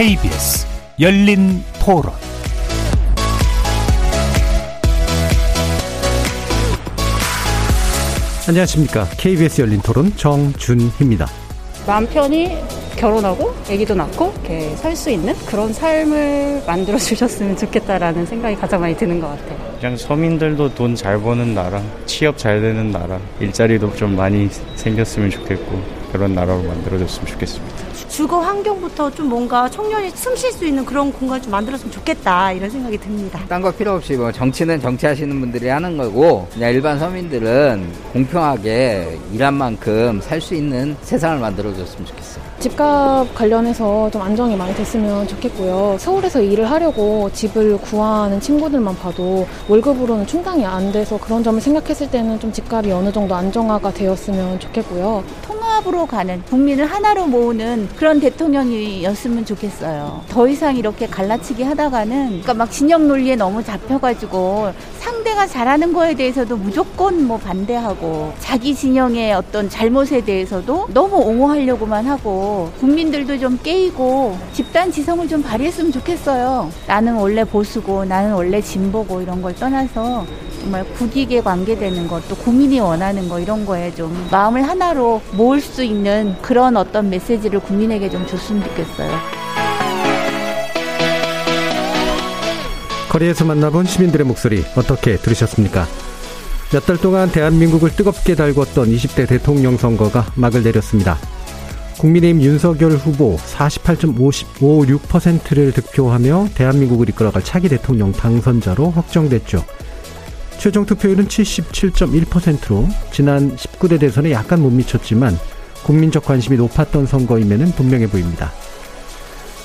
KBS 열린 토론 안녕하십니까. KBS 열린 토론 정준희입니다. 남편이 결혼하고 아기도 낳고 이렇게 살 수 있는 그런 삶을 만들어 주셨으면 좋겠다라는 생각이 가장 많이 드는 것 같아요. 그냥 서민들도 돈 잘 버는 나라, 취업 잘 되는 나라, 일자리도 좀 많이 생겼으면 좋겠고 그런 나라로 만들어졌으면 좋겠습니다. 주거 환경부터 좀 뭔가 청년이 숨 쉴 수 있는 그런 공간을 좀 만들었으면 좋겠다 이런 생각이 듭니다. 딴 거 필요 없이 뭐 정치는 정치하시는 분들이 하는 거고 그냥 일반 서민들은 공평하게 일한 만큼 살 수 있는 세상을 만들어줬으면 좋겠어요. 집값 관련해서 좀 안정이 많이 됐으면 좋겠고요. 서울에서 일을 하려고 집을 구하는 친구들만 봐도 월급으로는 충당이 안 돼서 그런 점을 생각했을 때는 좀 집값이 어느 정도 안정화가 되었으면 좋겠고요. 통합으로 가는 국민을 하나로 모으는 그런 대통령이었으면 좋겠어요. 더 이상 이렇게 갈라치기 하다가는 그러니까 막 진영 논리에 너무 잡혀가지고 상대가 잘하는 거에 대해서도 무조건 뭐 반대하고 자기 진영의 어떤 잘못에 대해서도 너무 옹호하려고만 하고 국민들도 좀 깨이고 집단 지성을 좀 발휘했으면 좋겠어요. 나는 원래 보수고 나는 원래 진보고 이런 걸 떠나서 정말 국익에 관계되는 것, 또 국민이 원하는 거 이런 거에 좀 마음을 하나로 모을 수 있는 그런 어떤 메시지를 국민에게 좀 줬으면 좋겠어요. 거리에서 만나본 시민들의 목소리 어떻게 들으셨습니까? 몇 달 동안 대한민국을 뜨겁게 달궜던 20대 대통령 선거가 막을 내렸습니다. 국민의힘 윤석열 후보 48.56%를 득표하며 대한민국을 이끌어갈 차기 대통령 당선자로 확정됐죠. 최종 투표율은 77.1%로 지난 19대 대선에 약간 못 미쳤지만 국민적 관심이 높았던 선거임에는 분명해 보입니다.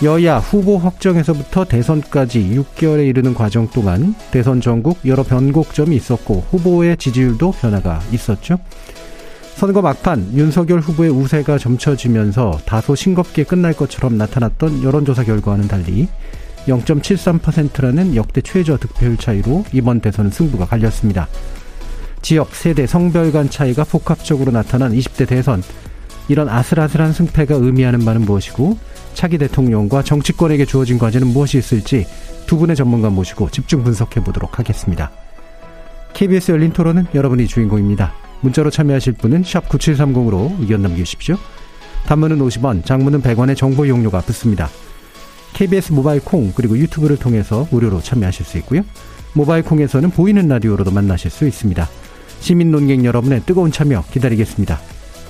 여야 후보 확정에서부터 대선까지 6개월에 이르는 과정 동안 대선 전국 여러 변곡점이 있었고 후보의 지지율도 변화가 있었죠. 선거 막판 윤석열 후보의 우세가 점쳐지면서 다소 싱겁게 끝날 것처럼 나타났던 여론조사 결과와는 달리 0.73%라는 역대 최저 득표율 차이로 이번 대선 승부가 갈렸습니다. 지역, 세대, 성별 간 차이가 복합적으로 나타난 20대 대선. 이런 아슬아슬한 승패가 의미하는 바는 무엇이고 차기 대통령과 정치권에게 주어진 과제는 무엇이 있을지 두 분의 전문가 모시고 집중 분석해 보도록 하겠습니다. KBS 열린 토론은 여러분이 주인공입니다. 문자로 참여하실 분은 9730으로 의견 남겨주십시오. 단문은 50원, 장문은 100원의 정보 이용료가 붙습니다. KBS 모바일 콩 그리고 유튜브를 통해서 무료로 참여하실 수 있고요. 모바일 콩에서는 보이는 라디오로도 만나실 수 있습니다. 시민 논객 여러분의 뜨거운 참여 기다리겠습니다.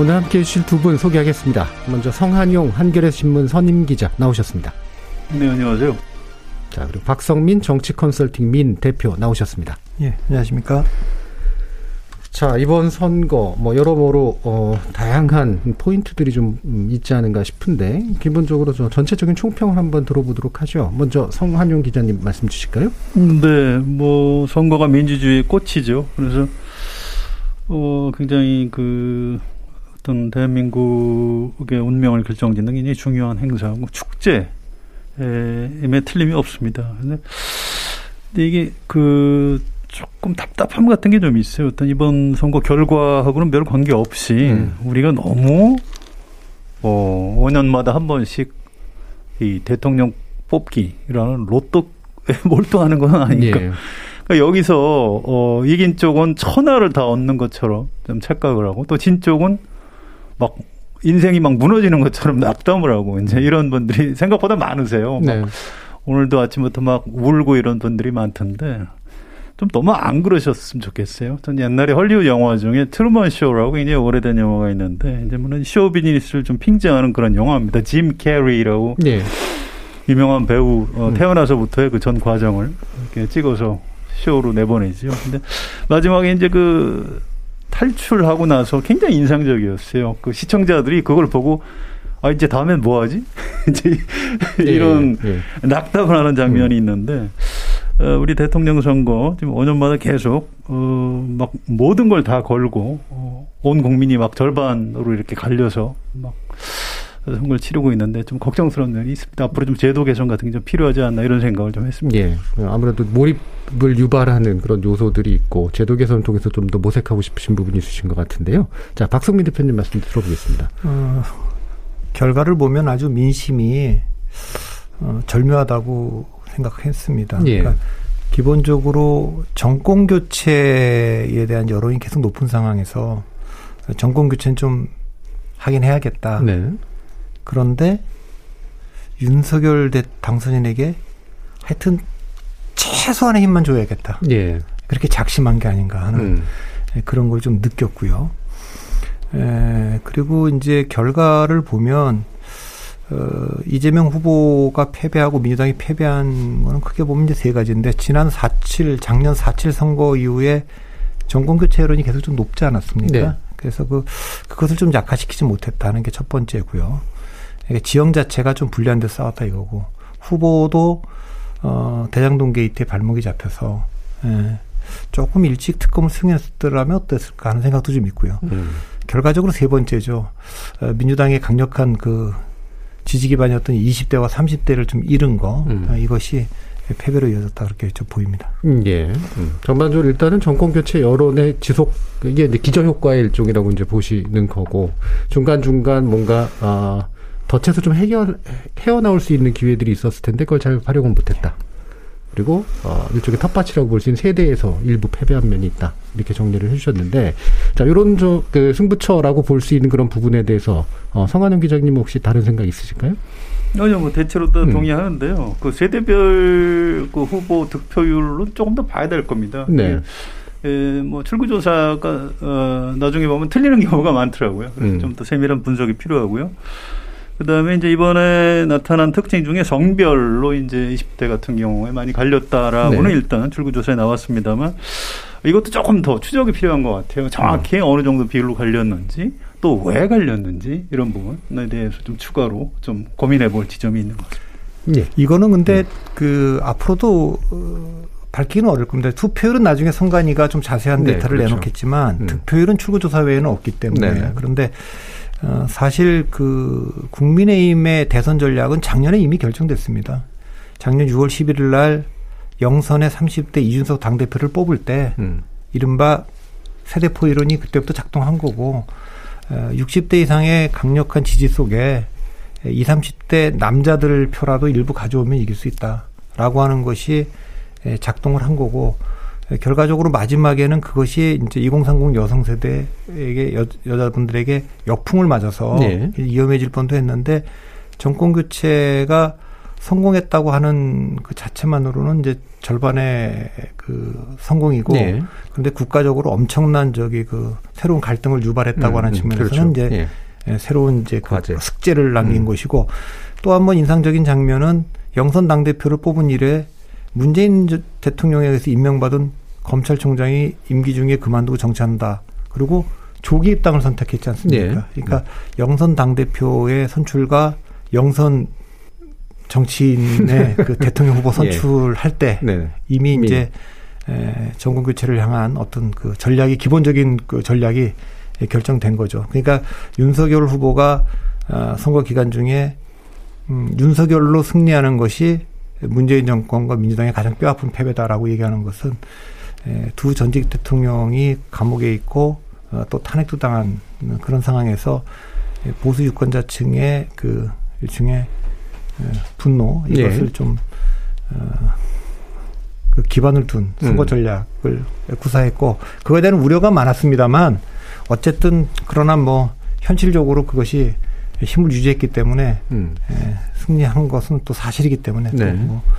오늘 함께 해 주실 두 분 소개하겠습니다. 먼저 성한용 한겨레 신문 선임 기자 나오셨습니다. 네, 안녕하세요. 자, 그리고 박성민 정치 컨설팅 민 대표 나오셨습니다. 예, 안녕하십니까. 자, 이번 선거, 뭐, 여러모로, 어, 다양한 포인트들이 좀 음, 있지 않은가 싶은데, 기본적으로 저 전체적인 총평을 한번 들어보도록 하죠. 먼저 성한용 기자님 말씀 주실까요? 네, 뭐, 선거가 민주주의의 꽃이죠. 그래서, 어, 굉장히 그, 어떤 대한민국의 운명을 결정짓는 굉장히 중요한 행사고, 축제, 임에 틀림이 없습니다. 근데, 근데 이게 그 조금 답답함 같은 게 좀 있어요. 어떤 이번 선거 결과하고는 별 관계 없이 음. 우리가 너무 어 5년마다 한 번씩 이 대통령 뽑기라는 로또에 몰두하는 건 아니니까. 예. 그러니까 여기서 어 이긴 쪽은 천하를 다 얻는 것처럼 좀 착각을 하고 또 진 쪽은 막 인생이 막 무너지는 것처럼 낙담을 하고 이제 이런 분들이 생각보다 많으세요. 네. 오늘도 아침부터 막 울고 이런 분들이 많던데 좀 너무 안 그러셨으면 좋겠어요. 전 옛날에 헐리우드 영화 중에 Truman Show라고 굉장히 오래된 영화가 있는데 이제 물론 쇼 비즈니스를 좀 풍자하는 그런 영화입니다. 짐 캐리라고 네. 유명한 배우 어, 음. 태어나서부터의 그 전 과정을 이렇게 찍어서 쇼로 내보내죠. 근데 마지막에 이제 그 탈출하고 나서 굉장히 인상적이었어요. 그 시청자들이 그걸 보고 아 이제 다음엔 뭐 하지? 이제 이런 예, 예. 낙담을 하는 장면이 음. 있는데 어, 우리 대통령 선거 지금 5년마다 계속 어, 막 모든 걸 다 걸고 어, 온 국민이 막 절반으로 이렇게 갈려서 막 선거를 치르고 있는데 좀 걱정스러운 면이 있습니다. 앞으로 좀 제도 개선 같은 게 좀 필요하지 않나 이런 생각을 좀 했습니다. 예. 아무래도 몰입을 유발하는 그런 요소들이 있고 제도 개선을 통해서 좀 더 모색하고 싶으신 부분이 있으신 것 같은데요. 자, 박성민 대표님 말씀 들어보겠습니다. 어, 결과를 보면 아주 민심이 어, 절묘하다고 생각했습니다. 예. 그러니까 기본적으로 정권 교체에 대한 여론이 계속 높은 상황에서 정권 교체는 좀 하긴 해야겠다. 네. 그런데 윤석열 대 당선인에게 하여튼 최소한의 힘만 줘야겠다. 예. 그렇게 작심한 게 아닌가 하는 음. 예, 그런 걸 좀 느꼈고요. 에, 그리고 이제 결과를 보면 어, 이재명 후보가 패배하고 민주당이 패배한 거는 크게 보면 이제 세 가지인데 지난 4.7 작년 4.7 선거 이후에 정권 교체 여론이 계속 좀 높지 않았습니까? 네. 그래서 그 그것을 좀 약화시키지 못했다는 게 첫 번째고요. 그러니까 지형 자체가 좀 불리한 데 싸웠다 이거고 후보도 어, 대장동 게이트에 발목이 잡혀서 예, 조금 일찍 특검을 승인했더라면 어땠을까 하는 생각도 좀 있고요. 음. 결과적으로 세 번째죠. 어, 민주당의 강력한 그 지지 기반이었던 20대와 30대를 좀 잃은 거 음. 어, 이것이 패배로 이어졌다 그렇게 좀 보입니다. 음, 예. 음. 전반적으로 일단은 정권 교체 여론의 지속 이게 기저 효과의 일종이라고 이제 보시는 거고 중간 중간 뭔가 아 덫에서 좀 해결 헤어나올 수 있는 기회들이 있었을 텐데 그걸 잘 활용을 못했다. 그리고 어, 일종의 텃밭이라고 볼 수 있는 세대에서 일부 패배한 면이 있다 이렇게 정리를 해주셨는데 자 이런 저 그 승부처라고 볼 수 있는 그런 부분에 대해서 어, 성한영 기자님 혹시 다른 생각 있으실까요? 아니요, 뭐 대체로 다 음. 동의하는데요. 그 세대별 그 후보 득표율은 조금 더 봐야 될 겁니다. 네. 예, 뭐 출구조사가 어, 나중에 보면 틀리는 경우가 많더라고요. 그래서 음. 좀더 세밀한 분석이 필요하고요. 그다음에 이제 이번에 나타난 특징 중에 성별로 이제 20대 같은 경우에 많이 갈렸다라고는 네. 일단 출구 조사에 나왔습니다만 이것도 조금 더 추적이 필요한 것 같아요. 정확히 음. 어느 정도 비율로 갈렸는지 또 왜 갈렸는지 이런 부분에 대해서 좀 추가로 좀 고민해 볼 지점이 있는 것 같습니다. 예. 이거는 근데 그 앞으로도 어, 밝히기는 어려울 겁니다. 투표율은 나중에 선관위가 좀 자세한 네, 데이터를 그렇죠. 내놓겠지만 음. 득표율은 출구조사 외에는 없기 때문에 네. 그런데 어, 사실 그 국민의힘의 대선 전략은 작년에 이미 결정됐습니다. 작년 6월 11일 날 영선의 30대 이준석 당대표를 뽑을 때 음. 이른바 세대포 이론이 그때부터 작동한 거고 어, 60대 이상의 강력한 지지 속에 20, 30대 남자들 표라도 일부 가져오면 이길 수 있다라고 하는 것이 에, 작동을 한 거고 에, 결과적으로 마지막에는 그것이 이제 2030 여성 세대에게 여, 여자분들에게 역풍을 맞아서 네. 위험해질 뻔도 했는데 정권 교체가 성공했다고 하는 그 자체만으로는 이제 절반의 그 성공이고 네. 그런데 국가적으로 엄청난 저기 그 새로운 갈등을 유발했다고 음, 하는 음, 측면에서는 그렇죠. 이제 예. 예, 새로운 이제 그 과제. 숙제를 남긴 음. 것이고 또 한 번 인상적인 장면은 영선 당 대표를 뽑은 이래 문재인 저- 대통령에 의해서 임명받은 검찰총장이 임기 중에 그만두고 정치한다. 그리고 조기 입당을 선택했지 않습니까? 네. 그러니까 영선 당 대표의 선출과 영선 정치인의 그 대통령 후보 예. 선출할 때 네. 이미 이미. 이제 에, 정권 교체를 향한 어떤 그 전략이 기본적인 그 전략이 결정된 거죠. 그러니까 윤석열 후보가 아, 선거 기간 중에 음, 윤석열로 승리하는 것이 문재인 정권과 민주당의 가장 뼈아픈 패배다라고 얘기하는 것은 에, 두 전직 대통령이 감옥에 있고 어, 또 탄핵도 당한 그런 상황에서 보수 유권자층의 그 일종의 에, 분노 이것을 예. 좀 어, 그 기반을 둔 선거 음. 전략을 구사했고 그거에 대한 우려가 많았습니다만 어쨌든 그러나 뭐 현실적으로 그것이 힘을 유지했기 때문에 음. 예, 승리한 것은 또 사실이기 때문에 네. 또 뭐, 예,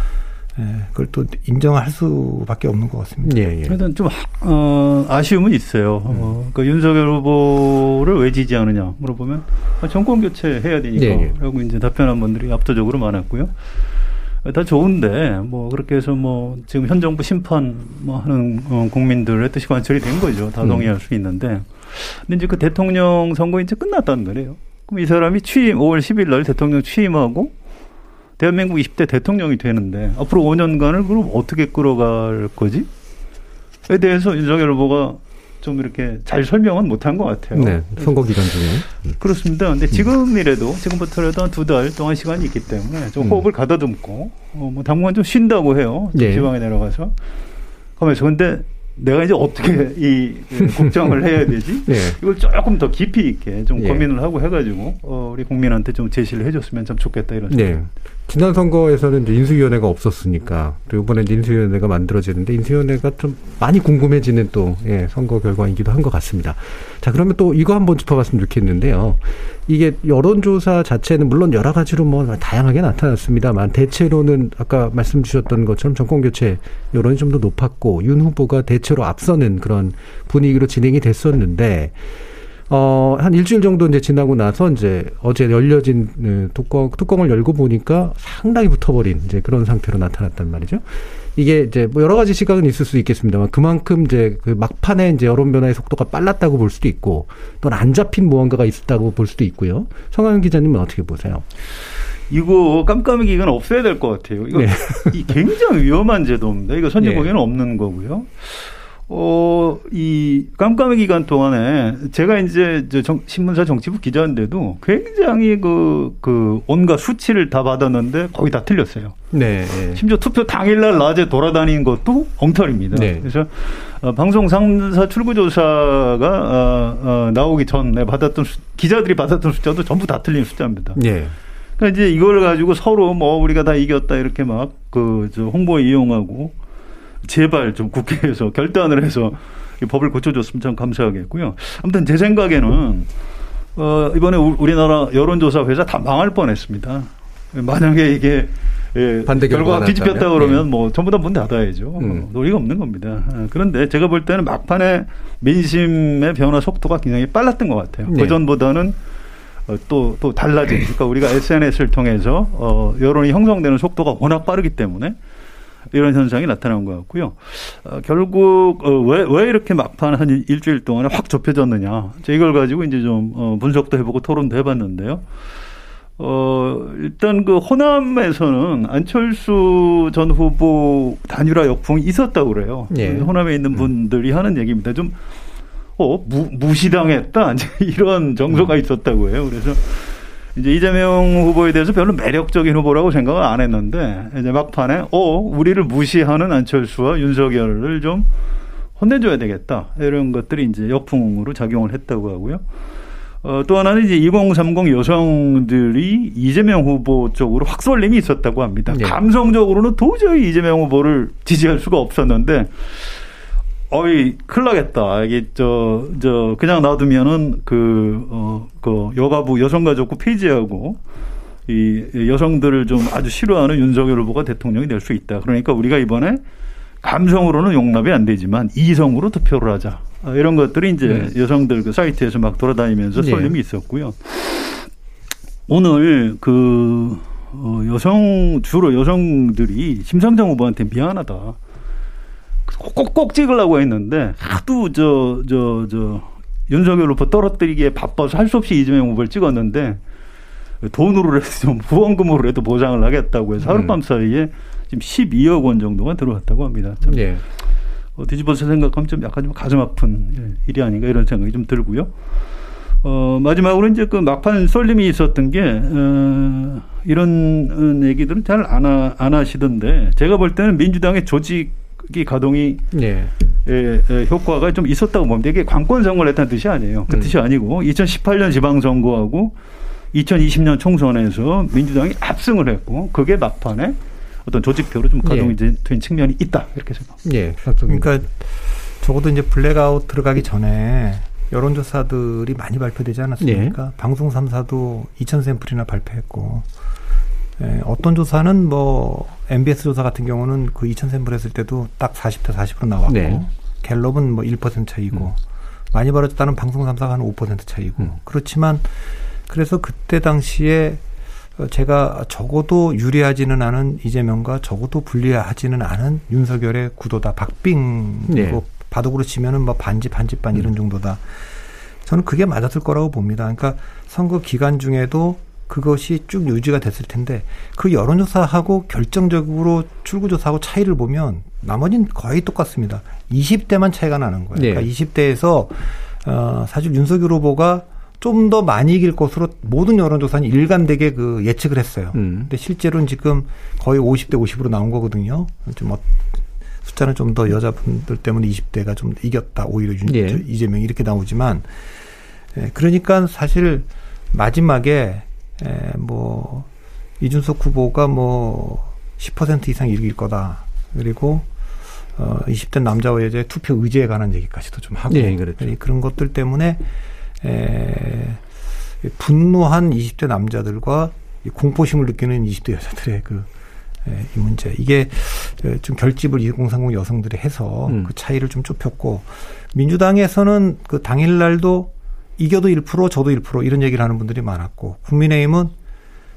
그걸 또 인정할 수밖에 없는 것 같습니다. 예, 예. 일단 좀 어, 아쉬움은 있어요. 어, 그 윤석열 후보를 왜 지지하느냐 물어보면 아, 정권 교체 해야 되니까 예, 예. 라고 이제 답변한 분들이 압도적으로 많았고요. 어, 다 좋은데 뭐 그렇게 해서 뭐 지금 현 정부 심판 뭐 하는 어, 국민들의 뜻이 관철이 된 거죠. 다 음. 동의할 수 있는데 근데 이제 그 대통령 선거 이제 끝났다는 거래요. 그럼 이 사람이 취임 5월 10일 날 대통령 취임하고 대한민국 20대 대통령이 되는데 앞으로 5년간을 그럼 어떻게 끌어갈 거지? 에 대해서 윤석열 후보가 좀 이렇게 잘 설명은 못한 것 같아요. 네, 선거 기간 중에. 그렇습니다. 근데 지금이라도 지금부터라도 한두달 동안 시간이 있기 때문에 좀 호흡을 가다듬고 어, 뭐 당분간 좀 쉰다고 해요. 네. 지방에 내려가서. 가면서 근데 내가 이제 어떻게 이 국정을 해야 되지? 네. 이걸 조금 더 깊이 있게 좀 예. 고민을 하고 해가지고 어, 우리 국민한테 좀 제시를 해줬으면 참 좋겠다 이런 생각. 네. 지난 선거에서는 인수위원회가 없었으니까 또 이번에 인수위원회가 만들어지는데 인수위원회가 좀 많이 궁금해지는 또 예, 선거 결과이기도 한 것 같습니다. 자 그러면 또 이거 한번 짚어봤으면 좋겠는데요. 이게 여론조사 자체는 물론 여러 가지로 뭐 다양하게 나타났습니다만 대체로는 아까 말씀 주셨던 것처럼 정권 교체 여론이 좀 더 높았고 윤 후보가 대체로 앞서는 그런 분위기로 진행이 됐었는데 어, 한 일주일 정도 이제 지나고 나서 이제 어제 열려진 어, 뚜껑, 뚜껑을 열고 보니까 상당히 붙어버린 이제 그런 상태로 나타났단 말이죠. 이게 이제 뭐 여러 가지 시각은 있을 수 있겠습니다만 그만큼 이제 그 막판에 이제 여론 변화의 속도가 빨랐다고 볼 수도 있고 또는 안 잡힌 무언가가 있었다고 볼 수도 있고요. 성황 기자님은 어떻게 보세요? 이거 깜깜이 기간 없애야 될 것 같아요. 이거 네. 이 굉장히 위험한 제도입니다. 이거 예. 선진국에는 없는 거고요. 어, 이 깜깜이 기간 동안에 제가 이제 저 정, 신문사 정치부 기자인데도 굉장히 그, 그 온갖 수치를 다 받았는데 거의 다 틀렸어요. 네. 심지어 투표 당일날 낮에 돌아다닌 것도 엉터리입니다. 네. 그래서 어, 방송 상사 출구조사가 어, 어, 나오기 전에 받았던 수- 기자들이 받았던 숫자도 전부 다 틀린 숫자입니다. 예. 그러니까 이제 이걸 가지고 서로 뭐 우리가 다 이겼다 이렇게 막그저 홍보에 이용하고 제발 좀 국회에서 결단을 해서 이 법을 고쳐줬으면 참 감사하겠고요. 아무튼 제 생각에는 어 이번에 우- 우리나라 여론조사 회사 다 망할 뻔했습니다. 만약에 이게 예, 반대 결과가 뒤집혔다? 그러면 뭐 전부 다 문 닫아야죠. 음. 논의가 없는 겁니다. 아, 그런데 제가 볼 때는 막판에 민심의 변화 속도가 굉장히 빨랐던 것 같아요. 네. 그 전보다는 어, 또, 또 달라진, 그러니까 우리가 SNS를 통해서, 어, 여론이 형성되는 속도가 워낙 빠르기 때문에 이런 현상이 나타난 것 같고요. 어, 결국, 어, 왜, 왜 이렇게 막판 한 일- 일주일 동안에 확 좁혀졌느냐. 저 이걸 가지고 이제 좀, 어, 분석도 해보고 토론도 해봤는데요. 어, 일단 그 호남에서는 안철수 전 후보 단일화 역풍이 있었다고 그래요. 예. 호남에 있는 분들이 하는 얘기입니다. 좀 어, 무, 무시당했다. 이제 이런 정서가 있었다고 해요. 그래서 이제 이재명 후보에 대해서 별로 매력적인 후보라고 생각을 안 했는데 이제 막판에 어, 우리를 무시하는 안철수와 윤석열을 좀 혼내줘야 되겠다. 이런 것들이 이제 역풍으로 작용을 했다고 하고요. 어, 또 하나는 이제 2030 여성들이 이재명 후보 쪽으로 확쏠림이 있었다고 합니다. 네. 감성적으로는 도저히 이재명 후보를 지지할 수가 없었는데 어이, 큰일 나겠다. 이게, 저, 저, 그냥 놔두면은, 그, 어, 그, 여가부 여성가족부 폐지하고, 이 여성들을 좀 아주 싫어하는 윤석열 후보가 대통령이 될 수 있다. 그러니까 우리가 이번에 감성으로는 용납이 안 되지만 이성으로 투표를 하자. 아, 이런 것들이 이제 여성들 그 사이트에서 막 돌아다니면서 네. 쏠림이 있었고요. 오늘 그, 어, 여성, 주로 여성들이 심상정 후보한테 미안하다. 꼭꼭 찍으려고 했는데 하도 저 저 저 윤석열 후보 떨어뜨리기에 바빠서 할 수 없이 이재명 후보를 찍었는데 돈으로라도 좀 후원금으로 라도 보장을 하겠다고 해서 하룻밤 사이에 지금 12억 원 정도가 들어왔다고 합니다. 참 예. 어, 뒤집어서 생각하면 좀 약간 좀 가슴 아픈 예, 일이 아닌가 이런 생각이 좀 들고요. 어, 마지막으로 이제 그 막판 쏠림이 있었던 게, 어, 이런 어, 얘기들은 잘 안 안 하시던데, 제가 볼 때는 민주당의 조직 이 가동이 예. 예, 예, 효과가 좀 있었다고 봅니다. 이게 관권 선거를 했다는 뜻이 아니에요. 그 음. 뜻이 아니고 2018년 지방선거하고 2020년 총선에서 민주당이 압승을 했고 그게 막판에 어떤 조직표로 좀 가동이 예. 된 측면이 있다 이렇게 생각합니다. 예. 그러니까 적어도 이제 블랙아웃 들어가기 전에 여론조사들이 많이 발표되지 않았습니까? 방송 3사도 2천 샘플이나 발표했고 예, 어떤 조사는 뭐 MBS 조사 같은 경우는 그 2천 샘플 했을 때도 딱 40대 40으로 나왔고 네. 갤럽은 뭐 1% 차이고 많이 벌어졌다는 방송 3사가 한 5% 차이고 음. 그렇지만 그래서 그때 당시에 어, 제가 적어도 유리하지는 않은 이재명과 적어도 불리하지는 않은 윤석열의 구도다. 박빙 네. 뭐 바둑으로 치면은 뭐 반지 반지 반 이런 정도다. 저는 그게 맞았을 거라고 봅니다. 그러니까 선거 기간 중에도 그것이 쭉 유지가 됐을 텐데 그 여론조사하고 결정적으로 출구조사하고 차이를 보면 나머지는 거의 똑같습니다. 20대만 차이가 나는 거예요. 네. 그러니까 20대에서 어 사실 윤석열 후보가 좀 더 많이 이길 것으로 모든 여론조사는 일관되게 그 예측을 했어요. 음. 근데 실제로는 지금 거의 50대 50으로 나온 거거든요. 좀 어, 숫자는 좀 더 여자분들 때문에 20대가 좀 이겼다. 오히려 윤, 예. 이재명이 이렇게 나오지만 예, 그러니까 사실 마지막에 에, 뭐 이준석 후보가 뭐 10% 이상 이길 거다. 그리고 어 20대 남자와 여자의 투표 의지에 관한 얘기까지도 좀 하고 네, 그렇죠. 예, 그런 것들 때문에 에 분노한 20대 남자들과 이 공포심을 느끼는 20대 여자들의 그 예, 이 문제 이게 에, 좀 결집을 2030 여성들이 해서 음. 그 차이를 좀 좁혔고 민주당에서는 그 당일 날도 이겨도 1% 저도 1% 이런 얘기를 하는 분들이 많았고 국민의힘은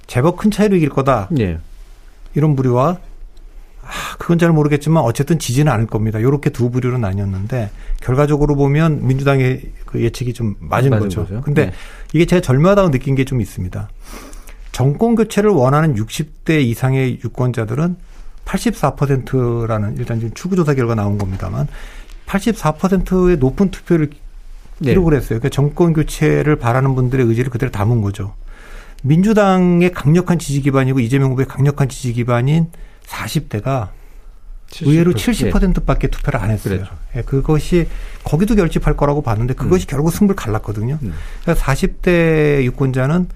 제법 큰 차이로 이길 거다 예. 이런 부류와 아, 그건 잘 모르겠지만 어쨌든 지지는 않을 겁니다. 이렇게 두 부류로 나뉘었는데 결과적으로 보면 민주당의 그 예측이 좀 맞은, 맞은 거죠. 거죠. 근데 네. 이게 제가 절묘하다고 느낀 게 좀 있습니다. 정권 교체를 원하는 60대 이상의 유권자들은 84%라는 일단 지금 출구조사 결과 나온 겁니다만 84%의 높은 투표를 네. 기록을 했어요. 그러니까 정권 교체를 바라는 분들의 의지를 그대로 담은 거죠. 민주당의 강력한 지지 기반이고 이재명 후보의 강력한 지지 기반인 40대가 의외로 70%밖에 투표를 안 했어요. 그렇죠. 예, 그것이 거기도 결집할 거라고 봤는데 그것이 결국 승부를 갈랐거든요. 음. 그러니까 40대 유권자는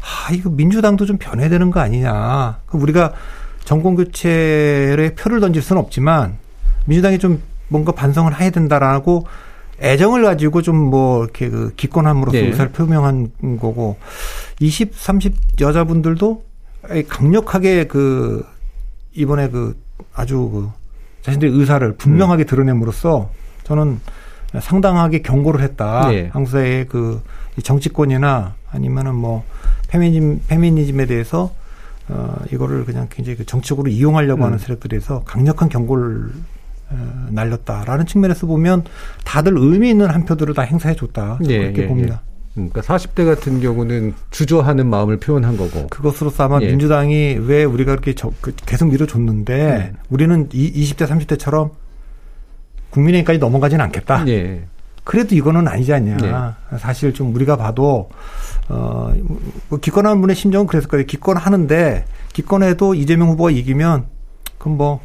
아 이거 민주당도 좀 변해야 되는 거 아니냐. 그 우리가 정권 교체에 표를 던질 수는 없지만 민주당이 좀 뭔가 반성을 해야 된다라고 애정을 가지고 좀 뭐 이렇게 그 기권함으로써 네. 의사를 표명한 거고 20, 30 여자분들도 강력하게 그 이번에 그 아주 그 자신들의 의사를 분명하게 드러냄으로써 저는 상당하게 경고를 했다. 네. 사회의 그이 정치권이나 아니면은 뭐 페미니즘 페미니즘에 대해서 어 이거를 그냥 굉장히 그 정치적으로 이용하려고 음. 하는 세력들에서 강력한 경고를 어, 날렸다라는 측면에서 보면 다들 의미 있는 한 표들을 다 행사해 줬다. 예, 그렇게 예, 봅니다. 예. 그러니까 40대 같은 경우는 주저하는 마음을 표현한 거고. 그것으로서 아마 예. 민주당이 왜 우리가 그렇게 저, 그 계속 밀어줬는데 음. 우리는 이, 20대 30대처럼 국민의힘까지 넘어가지는 않겠다. 예. 그래도 이거는 아니지 않냐. 네. 사실 좀 우리가 봐도 어, 뭐 기권하는 분의 심정은 그랬을 거예요. 기권하는데 기권해도 이재명 후보가 이기면 그건 뭐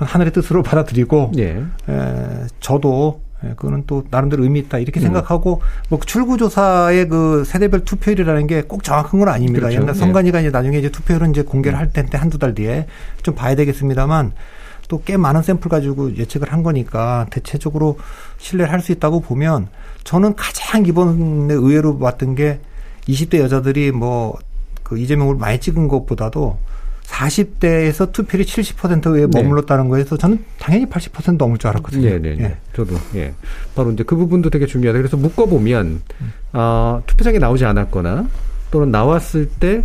그건 하늘의 뜻으로 받아들이고 예. 에, 저도 예, 그거는 또 나름대로 의미 있다 이렇게 음. 생각하고 뭐 출구조사의 그 세대별 투표율이라는 게 꼭 정확한 건 아닙니다. 그렇죠. 옛날 예. 선관위가 이제 나중에 이제 투표율은 이제 공개를 할 텐데 한두 달 뒤에 좀 봐야 되겠습니다만 또 꽤 많은 샘플 가지고 예측을 한 거니까 대체적으로 신뢰를 할 수 있다고 보면 저는 가장 이번에 의외로 봤던 게 20대 여자들이 뭐 그 이재명을 많이 찍은 것보다도 40대에서 투표율이 70%에 네. 머물렀다는 거에서 저는 당연히 80% 넘을 줄 알았거든요. 네, 네, 네. 예. 저도 예. 바로 이제 그 부분도 되게 중요하다. 그래서 묶어 보면 음. 아, 투표장에 나오지 않았거나 또는 나왔을 때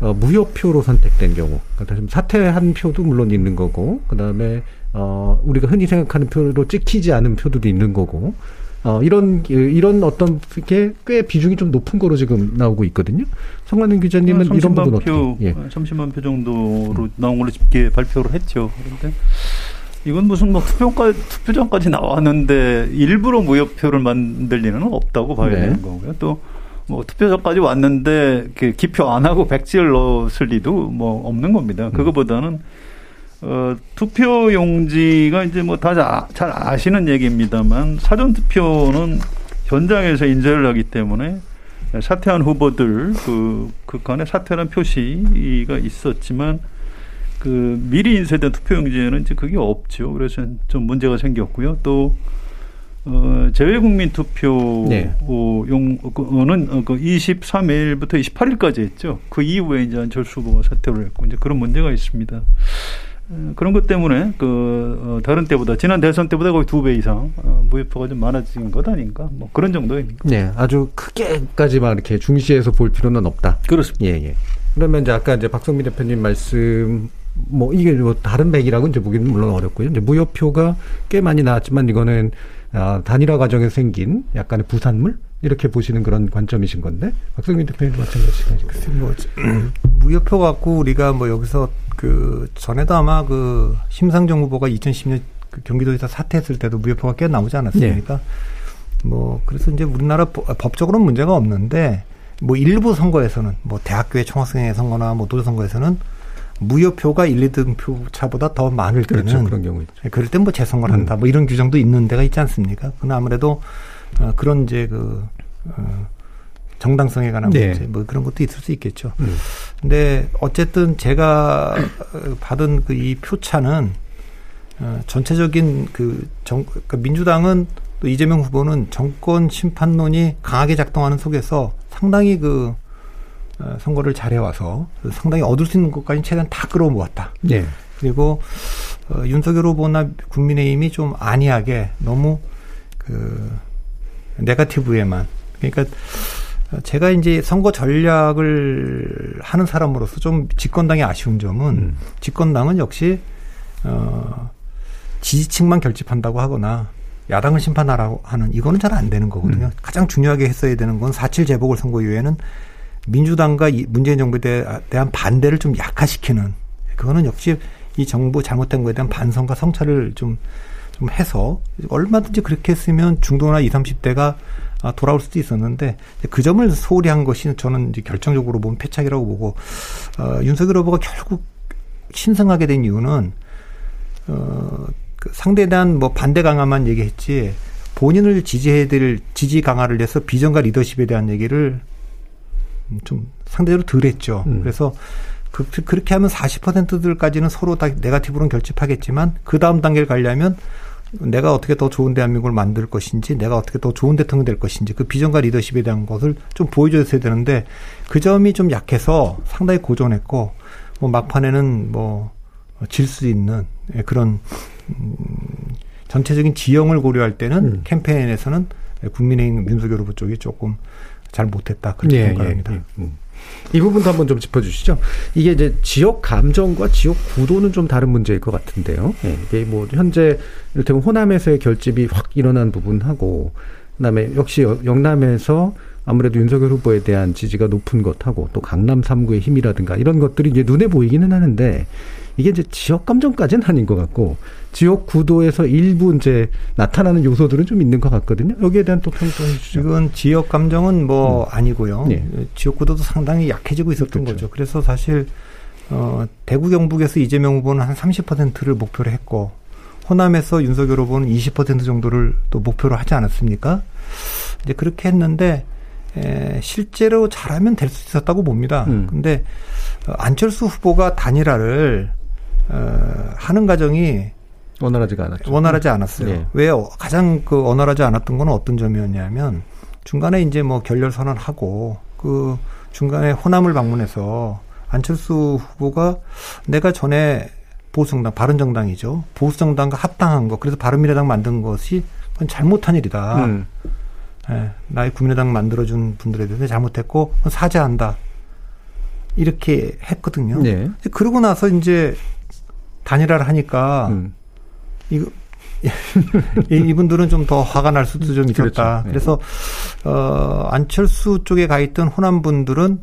어, 무효표로 선택된 경우, 그러니까 좀 사퇴한 표도 물론 있는 거고, 그 다음에 어, 우리가 흔히 생각하는 표로 찍히지 않은 표도 있는 거고, 어, 이런 이런 어떤 게 꽤 비중이 좀 높은 거로 지금 나오고 있거든요. 성관은 기자님은 이런 부분 30만 어떻게? 표, 예. 30만 표 정도로 나온 걸로 집계 발표를 했죠. 그런데 이건 무슨 뭐 투표까지 투표장까지 나왔는데 일부러 무효표를 만들 리는 없다고 봐야 네. 되는 거고요. 또 뭐 투표장까지 왔는데 이렇게 기표 안 하고 백지를 넣었을 리도 뭐 없는 겁니다. 음. 그거보다는 어, 투표 용지가 이제 뭐 다 잘 아시는 얘기입니다만 사전 투표는 현장에서 인쇄를 하기 때문에 사퇴한 후보들 그 그간에 사퇴란 표시가 있었지만 그 미리 인쇄된 투표 용지에는 이제 그게 없죠. 그래서 좀 문제가 생겼고요. 또 어, 재외국민 네. 투표용은 어, 그 23일부터 28일까지 했죠. 그 이후에 이제 안철수 후보가 사퇴를 했고 이제 그런 문제가 있습니다. 어, 그런 것 때문에 그 어, 다른 때보다 지난 대선 때보다 거의 두 배 이상 어, 무효표가 좀 많아진 것 아닌가 뭐 그런 정도입니다. 네, 아주 크게까지만 이렇게 중시해서 볼 필요는 없다. 그렇습니다. 예, 예. 그러면 이제 아까 이제 박성민 대표님 말씀 뭐 이게 뭐 다른 백이라고 이제 보기는 물론 어렵고요. 이제 무효표가 꽤 많이 나왔지만 이거는 아, 단일화 과정에서 생긴 약간의 부산물 이렇게 보시는 그런 관점이신 건데 박성민 대표님도 마찬가지시죠. 글쎄 뭐 무효표 갖고 우리가 뭐 여기서 그 전에도 아마 그 심상정 후보가 2010년 그 경기도에서 사퇴했을 때도 무효표가 꽤 나오지 않았습니까? 네. 뭐 그래서 이제 우리나라 법적으로는 문제가 없는데 뭐 일부 선거에서는 뭐 대학교의 총학생회 선거나 뭐 도조 선거에서는 무효표가 1, 2등 표 차보다 더 많을 때는 그렇죠. 그런 경우 있죠. 그럴 땐 뭐 재선거를 한다. 음. 뭐 이런 규정도 있는 데가 있지 않습니까? 그건 아무래도 어, 그런 이제 그 어, 정당성에 관한 네. 문제 뭐 그런 것도 있을 수 있겠죠. 음. 근데 어쨌든 제가 받은 그 이 표차는 어, 전체적인 그 정, 그 민주당은 또 이재명 후보는 정권 심판론이 강하게 작동하는 속에서 상당히 그 어, 선거를 잘해와서 상당히 얻을 수 있는 것까지 최대한 다 끌어모았다. 네. 그리고 어, 윤석열 후보나 국민의힘이 좀 안이하게 너무 그 네가티브에만 그러니까 제가 이제 선거 전략을 하는 사람으로서 좀 집권당의 아쉬운 점은 음. 집권당은 역시 어 지지층만 결집한다고 하거나 야당을 심판하라고 하는 이거는 잘 안 되는 거거든요. 음. 가장 중요하게 했어야 되는 건 4.7 재보궐 선거 이후에는 민주당과 문재인 정부에 대한 반대를 좀 약화시키는 그거는 역시 이 정부 잘못된 거에 대한 반성과 성찰을 좀, 좀 해서 얼마든지 그렇게 했으면 중도나 20, 30대가 돌아올 수도 있었는데 그 점을 소홀히 한 것이 저는 결정적으로 보면 패착이라고 보고 어, 윤석열 후보가 결국 신성하게 된 이유는 어, 그 상대에 대한 뭐 반대 강화만 얘기했지 본인을 지지해야 될 지지 강화를 해서 비전과 리더십에 대한 얘기를 좀 상대적으로 덜 했죠. 음. 그래서 그, 그렇게 하면 40%들까지는 서로 다 네가티브로는 결집하겠지만 그 다음 단계를 가려면 내가 어떻게 더 좋은 대한민국을 만들 것인지 내가 어떻게 더 좋은 대통령이 될 것인지 그 비전과 리더십에 대한 것을 좀 보여줬어야 되는데 그 점이 좀 약해서 상당히 고전했고 뭐 막판에는 뭐 질 수 있는 그런 음 전체적인 지형을 고려할 때는 음. 캠페인에서는 국민의힘 후보 쪽이 조금 잘 못했다 그렇게 예, 생각합니다. 예, 예. 음. 이 부분도 한번 좀 짚어주시죠. 이게 이제 지역 감정과 지역 구도는 좀 다른 문제일 것 같은데요. 예, 이게 뭐 현재 이를테면 호남에서의 결집이 확 일어난 부분하고 그다음에 역시 영남에서 아무래도 윤석열 후보에 대한 지지가 높은 것하고 또 강남 3구의 힘이라든가 이런 것들이 이제 눈에 보이기는 하는데 이게 이제 지역 감정까지는 아닌 것 같고 지역 구도에서 일부 이제 나타나는 요소들은 좀 있는 것 같거든요. 여기에 대한 또 평점 해주시죠. 이건 지역 감정은 뭐 음. 아니고요. 네. 지역 구도도 상당히 약해지고 있었던 그렇죠. 거죠. 그래서 사실 어 대구 경북에서 이재명 후보는 한 30%를 목표로 했고 호남에서 윤석열 후보는 20% 정도를 또 목표로 하지 않았습니까? 이제 그렇게 했는데 에, 실제로 잘하면 될 수 있었다고 봅니다. 음. 근데 어, 안철수 후보가 단일화를 어, 하는 과정이 원활하지가 않았죠. 원활하지 않았어요. 네. 왜 가장 그 원활하지 않았던 건 어떤 점이었냐면 중간에 이제 뭐 결렬 선언하고 그 중간에 호남을 방문해서 안철수 후보가 내가 전에 보수정당 바른정당이죠. 보수정당과 합당한 거 그래서 바른미래당 만든 것이 그건 잘못한 일이다. 음. 예, 나의 국민의당 만들어준 분들에 대해서 잘못했고 사죄한다. 이렇게 했거든요. 네. 그러고 나서 이제 단일화를 하니까 음. 이거 이분들은 좀 더 화가 날 수도 좀 있었다. 그렇죠. 네. 그래서 어 안철수 쪽에 가 있던 호남 분들은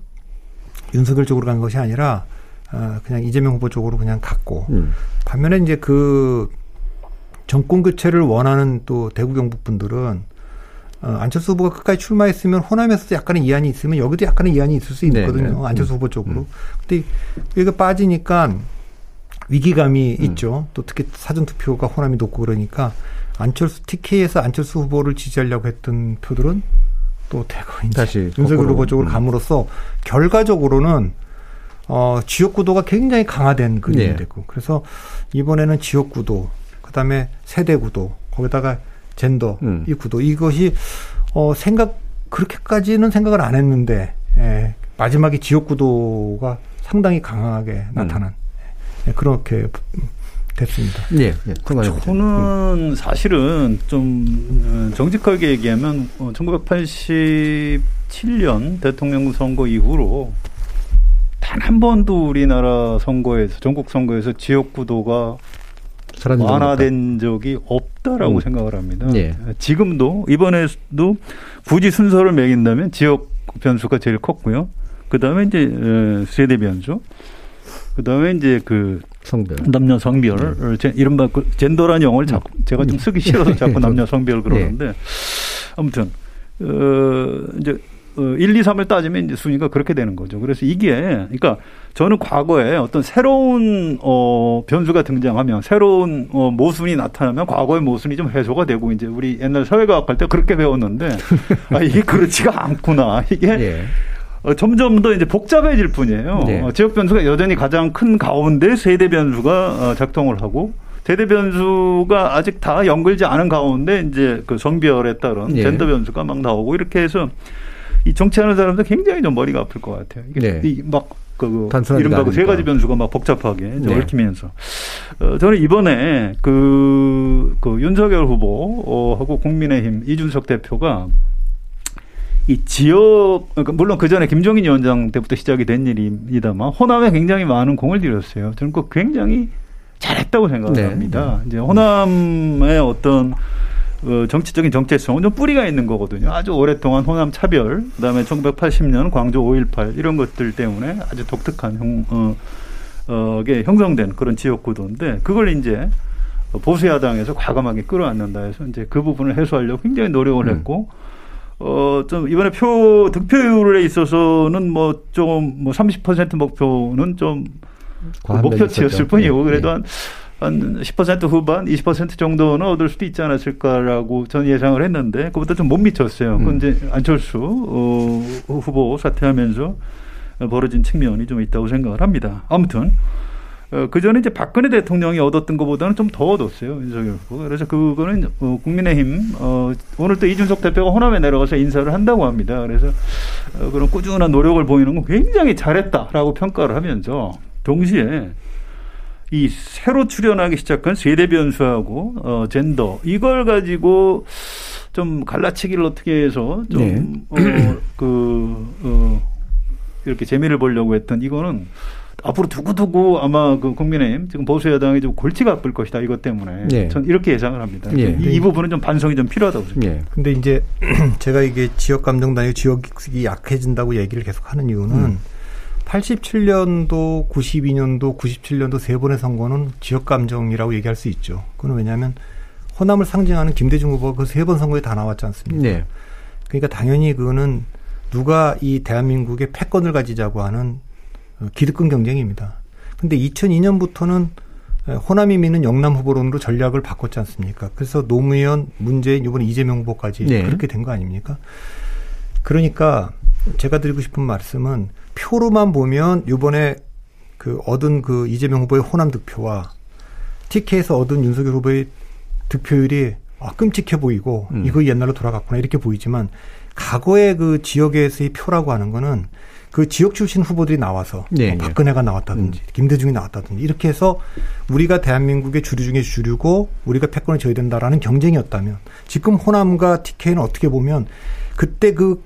윤석열 쪽으로 간 것이 아니라 어 그냥 이재명 후보 쪽으로 그냥 갔고 음. 반면에 이제 그 정권 교체를 원하는 또 대구 경북 분들은 어, 안철수 후보가 끝까지 출마했으면 호남에서도 약간의 이한이 있으면 여기도 약간의 이한이 있을 수 있거든요. 네, 네. 안철수 후보 쪽으로. 음. 근데 여기가 빠지니까 위기감이 음. 있죠. 또 특히 사전 투표가 호남이 높고 그러니까 안철수 TK에서 안철수 후보를 지지하려고 했던 표들은 또 대거 다시 윤석열 후보 쪽으로 음. 감으로써 결과적으로는 어 지역 구도가 굉장히 강화된 그림이 네. 됐고 그래서 이번에는 지역 구도 그다음에 세대 구도 거기다가 젠더 음. 이 구도 이것이 어 생각 그렇게까지는 생각을 안 했는데 예, 마지막에 지역 구도가 상당히 강하게 나타난 네, 그렇게 됐습니다. 예, 예. 저는 사실은 좀 어, 정직하게 얘기하면 1987년 어, 대통령 선거 이후로 단 한 번도 우리나라 선거에서 전국 선거에서 지역 구도가 완화된 적이 없다라고 음. 생각을 합니다. 예. 지금도 이번에도 굳이 순서를 매긴다면 지역 변수가 제일 컸고요. 그 다음에 이제 어, 세대 변수. 그 다음에 이제 그 성별. 남녀 성별, 제- 이른바 그 젠더라는 용어를 자꾸 제가 좀 쓰기 싫어서 자꾸 남녀 성별 그러는데 아무튼 어 이제 어 1, 2, 3을 따지면 이제 순위가 그렇게 되는 거죠. 그래서 이게 그러니까 저는 과거에 어떤 새로운 어 변수가 등장하면 새로운 어 모순이 나타나면 과거의 모순이 좀 해소가 되고 이제 우리 옛날 사회과학 할 때 그렇게 배웠는데 아 이게 그렇지가 않구나. 이게 예. 어, 점점 더 이제 복잡해질 뿐이에요. 네. 어, 지역 변수가 여전히 가장 큰 가운데 세대 변수가 어, 작동을 하고 세대 변수가 아직 다 연결지 않은 가운데 이제 그 성별에 따른 예. 젠더 변수가 막 나오고 이렇게 해서 이 정치하는 사람들 굉장히 좀 머리가 아플 것 같아요. 이게 네. 이 막, 그, 단순하지가 이른바 그 세. 가지 변수가 막 복잡하게 네. 얽히면서. 어, 저는 이번에 그, 그 윤석열 후보하고 국민의힘 이준석 대표가 이 지역, 그러니까 물론 그 전에 김종인 위원장 때부터 시작이 된 일입니다만 호남에 굉장히 많은 공을 들였어요. 저는 그 굉장히 잘했다고 생각을 네. 합니다. 이제 호남의 어떤 어, 정치적인 정체성은 좀 뿌리가 있는 거거든요. 아주 오랫동안 호남 차별, 그다음에 1980년 광주 5.18 이런 것들 때문에 아주 독특한 형, 어, 어, 게 형성된 그런 지역 구도인데 그걸 이제 보수 야당에서 과감하게 끌어안는다 해서 이제 그 부분을 해소하려고 굉장히 노력을 음. 했고 어, 좀 이번에 표 득표율에 있어서는 뭐 좀 뭐 30% 목표는 좀 면이 목표치였을. 뿐이고 예, 그래도 예. 한, 한 10% 후반, 20% 정도는 얻을 수도 있지 않았을까라고 저는 예상을 했는데 그보다 좀 못 미쳤어요. 그건 음. 이제 안철수 어, 후보 사퇴하면서 벌어진 측면이 좀 있다고 생각을 합니다. 아무튼 어, 그 전에 이제 박근혜 대통령이 얻었던 것보다는 좀 더 얻었어요 윤석열 후보. 그래서 그거는 어, 국민의힘 어, 오늘 또 이준석 대표가 호남에 내려가서 인사를 한다고 합니다. 그래서 어, 그런 꾸준한 노력을 보이는 건 굉장히 잘했다라고 평가를 하면서 동시에 이 새로 출연하기 시작한 세대 변수하고 어, 젠더 이걸 가지고 좀 갈라치기를 어떻게 해서 네. 좀그 어, 이렇게 재미를 보려고 했던 이거는 앞으로 두고두고 아마 그 국민의힘 지금 보수 여당이 좀 골치가 아플 것이다 이것 때문에 네. 전 이렇게 예상을 합니다. 예. 이, 이 부분은 좀 반성이 좀 필요하다고 생각합니다. 근데 이제 제가 이게 지역 감정단위 지역이 약해진다고 얘기를 계속 하는 이유는 음. 87년도, 92년도, 97년도 세 번의 선거는 지역 감정이라고 얘기할 수 있죠. 그건 왜냐하면 호남을 상징하는 김대중 후보가 그 세 번 선거에 다 나왔지 않습니까? 네. 그러니까 당연히 그거는 누가 이 대한민국의 패권을 가지자고 하는 어, 기득권 경쟁입니다. 근데 2002년부터는 호남이 미는 영남 후보론으로 전략을 바꿨지 않습니까? 그래서 노무현, 문재인, 이번에 이재명 후보까지 네. 그렇게 된 거 아닙니까? 그러니까 제가 드리고 싶은 말씀은 표로만 보면 이번에 그 얻은 그 이재명 후보의 호남 득표와 TK에서 얻은 윤석열 후보의 득표율이 아, 끔찍해 보이고 음. 이거 옛날로 돌아갔구나 이렇게 보이지만 과거의 그 지역에서의 표라고 하는 거는 그 지역 출신 후보들이 나와서 네, 뭐 박근혜가 나왔다든지 김대중이 나왔다든지 이렇게 해서 우리가 대한민국의 주류 중에 주류고 우리가 패권을 져야 된다라는 경쟁이었다면 지금 호남과 TK는 어떻게 보면 그때 그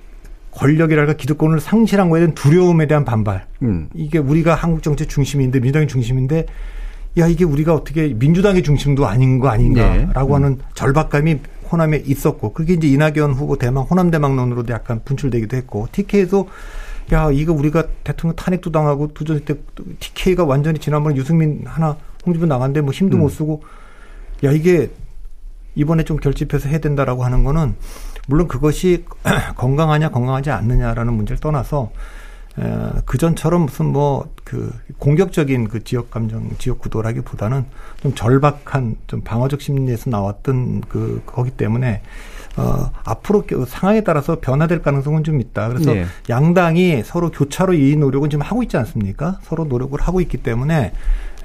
권력이랄까 기득권을 상실한 거에 대한 두려움에 대한 반발. 음. 이게 우리가 한국 정치 중심인데 민주당의 중심인데 야 이게 우리가 어떻게 민주당의 중심도 아닌 거 아닌가라고 네. 음. 하는 절박감이 호남에 있었고 그게 이제 이낙연 후보 대망 호남 대망론으로도 약간 분출되기도 했고 TK에도 야 이거 우리가 대통령 탄핵도 당하고 두전 때 TK가 완전히 지난번에 유승민 하나 홍준표 나갔는데 뭐 힘도 음. 못 쓰고 야 이게 이번에 좀 결집해서 해야 된다라고 하는 거는 물론 그것이 건강하냐 건강하지 않느냐라는 문제를 떠나서 그 전처럼 무슨 뭐 그 공격적인 그 지역 감정 지역 구도라기보다는 좀 절박한 좀 방어적 심리에서 나왔던 그 거기 때문에 어 앞으로 그 상황에 따라서 변화될 가능성은 좀 있다. 그래서 네. 양당이 서로 교차로 이 노력은 지금 하고 있지 않습니까? 서로 노력을 하고 있기 때문에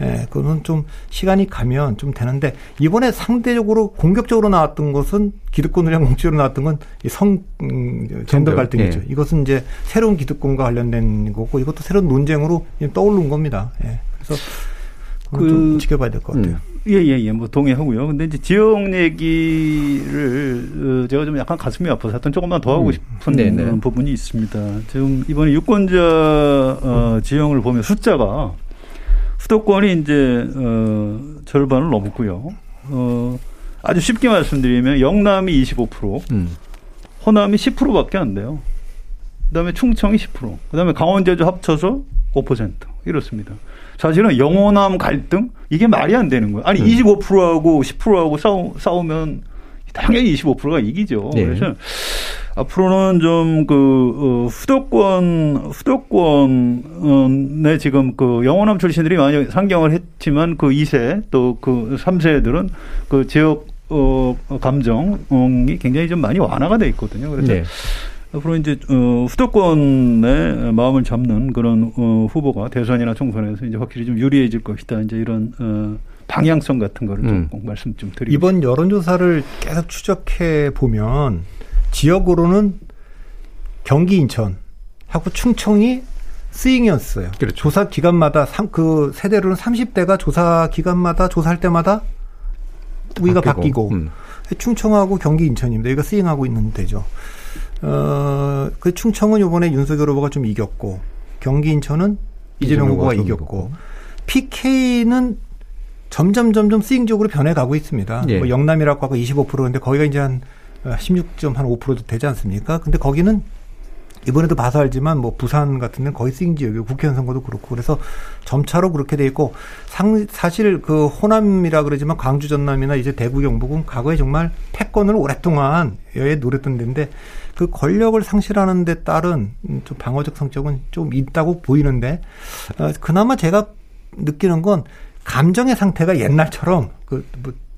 예, 그거는 좀 시간이 가면 좀 되는데 이번에 상대적으로 공격적으로 나왔던 것은 기득권이랑 공격적으로 나왔던 건성 음, 젠더 갈등이죠. 예. 이것은 이제 새로운 기득권과 관련된 거고 이것도 새로운 논쟁으로 떠오른 겁니다. 예. 그래서 그건 좀 지켜봐야 될 것 같아요. 예, 예, 예, 뭐 동의하고요. 근데 이제 지역 얘기를 어, 제가 좀 약간 가슴이 아파서 하여튼 조금만 더 하고 음. 싶은. 어, 부분이 있습니다. 지금 이번에 유권자 어, 지형을 보면 숫자가 수도권이 이제 어 절반을 넘고요. 어 아주 쉽게 말씀드리면 영남이 25%, 음. 호남이 10%밖에 안 돼요. 그다음에 충청이 10%, 그다음에 강원 제주 합쳐서 5% 이렇습니다. 사실은 영호남 갈등 이게 말이 안 되는 거예요. 아니 음. 25%하고 10%하고 싸우, 싸우면 당연히 25%가 이기죠. 네. 그래서 앞으로는 좀그 어, 후도권 후도권에 지금 그 영호남 출신들이 많이 상경을 했지만 그 2세 또 그 3세들은 그 지역 어 감정이 굉장히 좀 많이 완화가 돼 있거든요. 그래서 네. 앞으로 이제 어 후도권의 마음을 잡는 그런 어 후보가 대선이나 총선에서 이제 확실히 좀 유리해질 것이다. 이제 이런 어 방향성 같은 거를 음. 좀 말씀 좀 드리고 이번 여론조사를 계속 추적해 보면 지역으로는 경기 인천 하고 충청이 스윙이었어요. 그렇죠. 조사 기간마다 그 세대로는 30대가 조사 기간마다 조사할 때마다 우위가 바뀌고, 바뀌고 음. 충청하고 경기 인천입니다. 여기가 스윙하고 있는 데죠. 어, 그 충청은 요번에 윤석열 후보가 좀 이겼고, 경기 인천은 이재명 후보가 이겼고, PK는 점점 점점 스윙적으로 변해가고 있습니다. 예. 뭐 영남이라고 하고 25%인데 거기가 이제 한 16.5%도 되지 않습니까? 근데 거기는 이번에도 봐서 알지만 뭐 부산 같은 데는 거의 스윙 지역이고 국회의원 선거도 그렇고 그래서 점차로 그렇게 돼 있고 상, 사실 그 호남이라 그러지만 광주 전남이나 이제 대구 경북은 과거에 정말 패권을 오랫동안 여에 노렸던 데인데 그 권력을 상실하는 데 따른 좀 방어적 성격은 좀 있다고 보이는데 어, 그나마 제가 느끼는 건 감정의 상태가 옛날처럼 그뭐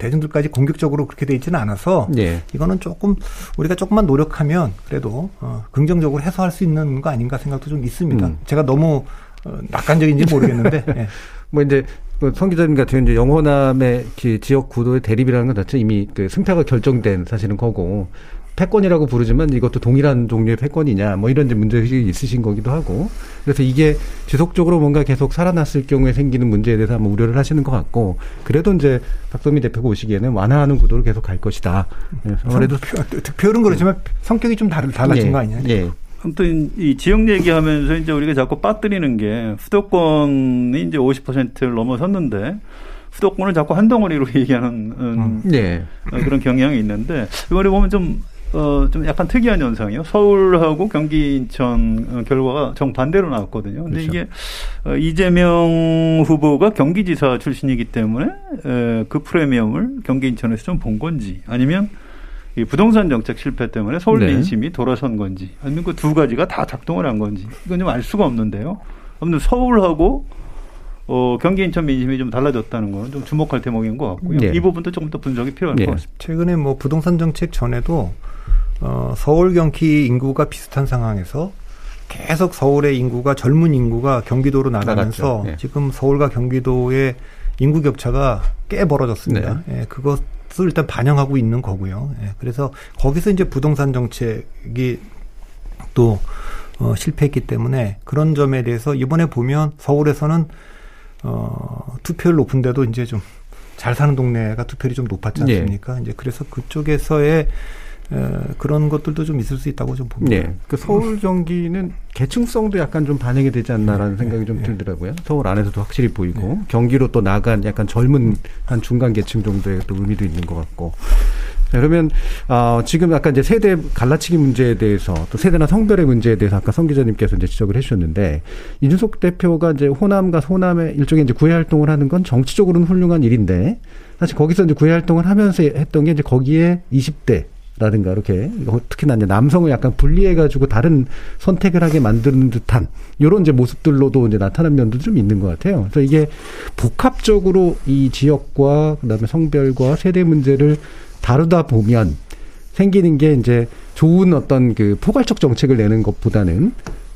대중들까지 공격적으로 그렇게 돼 있지는 않아서 예. 이거는 조금 우리가 조금만 노력하면 그래도 어, 긍정적으로 해소할 수 있는 거 아닌가 생각도 좀 있습니다. 음. 제가 너무 어, 낙관적인지 모르겠는데 예. 뭐 이제 성 기자님 같은 경우 이제 영호남의 지역 구도의 대립이라는 것 자체 이미 그 승패가 결정된 사실은 거고 패권이라고 부르지만 이것도 동일한 종류의 패권이냐 뭐 이런 문제의식이 있으신 거기도 하고 그래서 이게 지속적으로 뭔가 계속 살아났을 경우에 생기는 문제에 대해서 한번 우려를 하시는 것 같고 그래도 이제 박성미 대표가 오시기에는 완화하는 구도로 계속 갈 것이다. 아무래도 득표는 그렇지만 성격이 좀 다르, 달라진 예, 거 아니냐? 예. 아무튼 이 지역 얘기하면서 이제 우리가 자꾸 빠뜨리는 게 수도권이 이제 50%를 넘어섰는데 수도권을 자꾸 한 덩어리로 얘기하는 음, 네. 그런 경향이 있는데 이번에 보면 좀 어, 좀 약간 특이한 현상이요. 서울하고 경기 인천 어, 결과가 정반대로 나왔거든요. 근데 그렇죠. 이게 어, 이재명 후보가 경기지사 출신이기 때문에 에, 그 프리미엄을 경기 인천에서 좀 본 건지 아니면 이 부동산 정책 실패 때문에 서울 네. 민심이 돌아선 건지 아니면 그 두 가지가 다 작동을 한 건지 이건 좀 알 수가 없는데요. 아무튼 서울하고 어, 경기 인천 민심이 좀 달라졌다는 건좀 주목할 대목인 것 같고요. 네. 이 부분도 조금 더 분석이 필요할 네. 것 같습니다. 최근에 뭐 부동산 정책 전에도 어, 서울 경기 인구가 비슷한 상황에서 계속 서울의 인구가 젊은 인구가 경기도로 나가면서 네. 지금 서울과 경기도의 인구 격차가 꽤 벌어졌습니다. 네. 예, 그것을 일단 반영하고 있는 거고요. 예, 그래서 거기서 이제 부동산 정책이 또 어, 실패했기 때문에 그런 점에 대해서 이번에 보면 서울에서는 어, 투표율 높은데도 이제 좀 잘 사는 동네가 투표율이 좀 높았지 예. 않습니까? 네. 이제 그래서 그쪽에서의 에, 그런 것들도 좀 있을 수 있다고 좀 봅니다. 네. 그 서울 경기는 계층성도 약간 좀 반영이 되지 않나라는 네. 생각이 좀 네. 들더라고요. 서울 안에서도 확실히 보이고 네. 경기로 또 나간 약간 젊은 한 중간 계층 정도의 또 의미도 있는 것 같고. 그러면 어, 지금 약간 이제 세대 갈라치기 문제에 대해서 또 세대나 성별의 문제에 대해서 아까 성 기자님께서 이제 지적을 해주셨는데 이준석 대표가 이제 호남과 소남의 일종의 이제 구애 활동을 하는 건 정치적으로는 훌륭한 일인데 사실 거기서 이제 구애 활동을 하면서 했던 게 이제 거기에 20대 라든가 이렇게 특히나 이제 남성을 약간 분리해 가지고 다른 선택을 하게 만드는 듯한 요런 이제 모습들로도 이제 나타난 면도 좀 있는 것 같아요. 그래서 이게 복합적으로 이 지역과 그다음에 성별과 세대 문제를 다루다 보면 생기는 게 이제 좋은 어떤 그 포괄적 정책을 내는 것보다는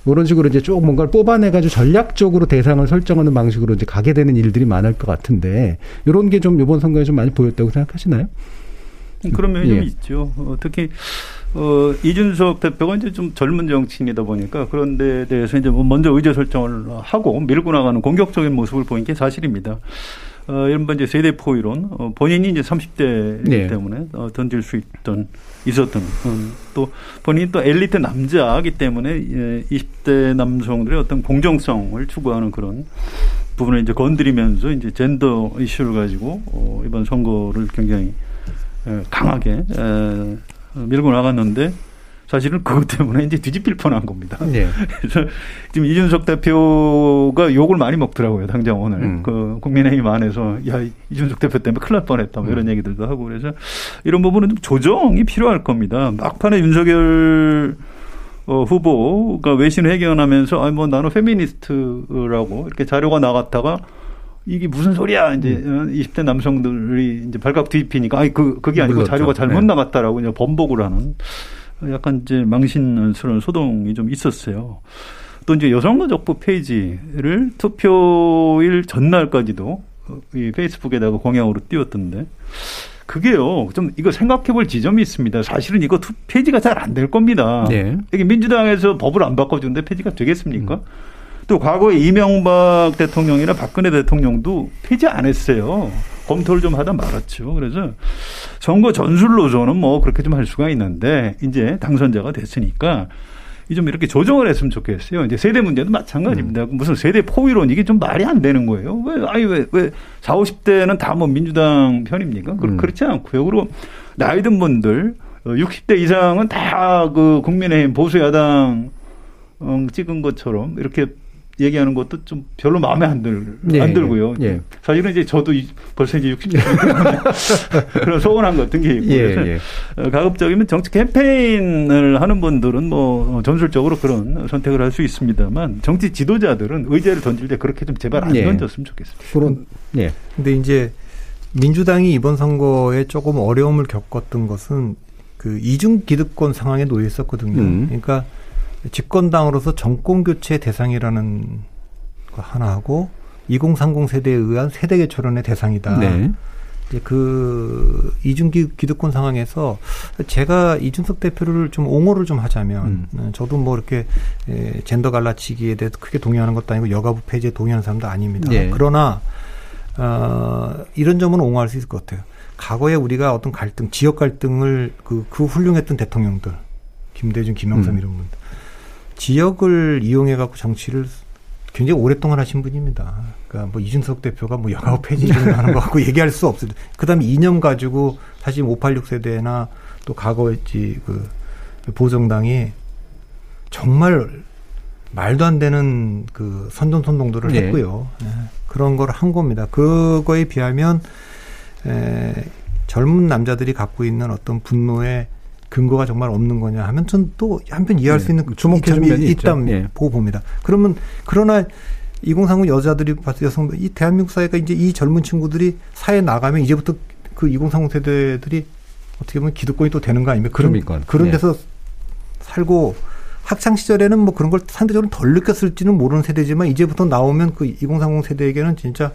이런 식으로 이제 쭉 뭔가를 뽑아내가지고 전략적으로 대상을 설정하는 방식으로 이제 가게 되는 일들이 많을 것 같은데 이런 게 좀 이번 선거에 좀 많이 보였다고 생각하시나요? 그런 면이 예. 좀 있죠. 어, 특히 어, 이준석 대표가 이제 좀 젊은 정치인이다 보니까 그런 데 대해서 이제 뭐 먼저 의제 설정을 하고 밀고 나가는 공격적인 모습을 보인 게 사실입니다. 어, 이른바 이제 세대포 이론, 어, 본인이 이제 30대이기 네. 때문에 어, 던질 수 있던, 있었던, 음, 또 본인이 또 엘리트 남자이기 때문에 예, 20대 남성들의 어떤 공정성을 추구하는 그런 부분을 이제 건드리면서 이제 젠더 이슈를 가지고 어, 이번 선거를 굉장히 에, 강하게 에, 밀고 나갔는데 사실은 그것 때문에 이제 뒤집힐 뻔한 겁니다. 네. 그래서 지금 이준석 대표가 욕을 많이 먹더라고요. 당장 오늘 음. 그 국민의힘 안에서 야 이준석 대표 때문에 큰일 날 뻔했다 뭐 음. 이런 얘기들도 하고 그래서 이런 부분은 좀 조정이 필요할 겁니다. 막판에 윤석열 어, 후보가 외신 회견하면서 아니 뭐 나는 페미니스트라고 이렇게 자료가 나갔다가 이게 무슨 소리야 이제 음. 어, 20대 남성들이 이제 발각 뒤집히니까 아니 그 그게 아니고 물렀죠. 자료가 잘못 네. 나갔다라고 이제 번복을 하는 약간 이제 망신스러운 소동이 좀 있었어요. 또 이제 여성가족부 페이지를 투표일 전날까지도 어, 이 Facebook에다가 공약으로 띄웠던데 그게요 좀 이거 생각해 볼 지점이 있습니다. 사실은 이거 투, 폐지가 잘 안 될 겁니다. 네. 이게 민주당에서 법을 안 바꿔주는데 폐지가 되겠습니까? 또 과거에 이명박 대통령이나 박근혜 대통령도 폐지 안 했어요. 검토를 좀 하다 말았죠. 그래서 선거 전술로서는 뭐 그렇게 좀 할 수가 있는데 이제 당선자가 됐으니까 이좀 이렇게 조정을 했으면 좋겠어요. 이제 세대 문제도 마찬가지입니다. 무슨 세대 포위론 이게 좀 말이 안 되는 거예요. 왜 아니 왜왜 4, 50대는 다 뭐 민주당 편입니까? 그, 음. 그렇지 않고요. 그리고 나이 든 분들 어, 60대 이상은 다 그 국민의힘 보수 야당 어, 찍은 것처럼 이렇게 얘기하는 것도 좀 별로 마음에 안 들, 네, 안 들고요. 예. 사실은 이제 저도 이- 벌써 이제 60대 그런 소원한 것 같은 게 있고. 예, 예. 어, 가급적이면 정치 캠페인을 하는 분들은 뭐 전술적으로 그런 선택을 할 수 있습니다만 정치 지도자들은 의제를 던질 때 그렇게 좀 제발 안 예. 던졌으면 좋겠습니다. 그런 예. 근데 이제 민주당이 이번 선거에 조금 어려움을 겪었던 것은 그 이중 기득권 상황에 놓여 있었거든요. 음. 그러니까 집권당으로서 정권 교체 대상이라는 거 하나 하고 2030 세대에 의한 세대 개초론의 대상이다. 네. 이제 그 이중 기- 기득권 상황에서 제가 이준석 대표를 좀 옹호를 좀 하자면 음. 어, 저도 뭐 이렇게 에, 젠더 갈라치기에 대해서 크게 동의하는 것도 아니고 여가부 폐지에 동의하는 사람도 아닙니다. 네. 그러나 어, 이런 점은 옹호할 수 있을 것 같아요. 과거에 우리가 어떤 갈등, 지역 갈등을 그, 그 훌륭했던 대통령들, 김대중, 김영삼 음. 이런 분들, 지역을 이용해 갖고 정치를 굉장히 오랫동안 하신 분입니다. 그러니까 뭐 이준석 대표가 뭐 여가부 폐지 이런 거 하는 거 갖고 얘기할 수 없어요. 그다음에 이념 가지고 사실 586 세대나 또 과거에 있지 그 보정당이 정말 말도 안 되는 그 선전 선동들을 네. 했고요. 예, 그런 걸 한 겁니다. 그거에 비하면 에, 젊은 남자들이 갖고 있는 어떤 분노의 근거가 정말 없는 거냐 하면 전 또 한편 이해할 네. 수 있는 면이 있죠. 있다 예. 보고 봅니다. 그러면 그러나 2030 여자들이 봤을 여성 이 대한민국 사회가 이제 이 젊은 친구들이 사회 에 나가면 이제부터 그 2030 세대들이 어떻게 보면 기득권이 또 되는 거 아닙니까? 그런 그러니까. 그런 네. 데서 살고 학창 시절에는 뭐 그런 걸 상대적으로 덜 느꼈을지는 모르는 세대지만 이제부터 나오면 그 2030 세대에게는 진짜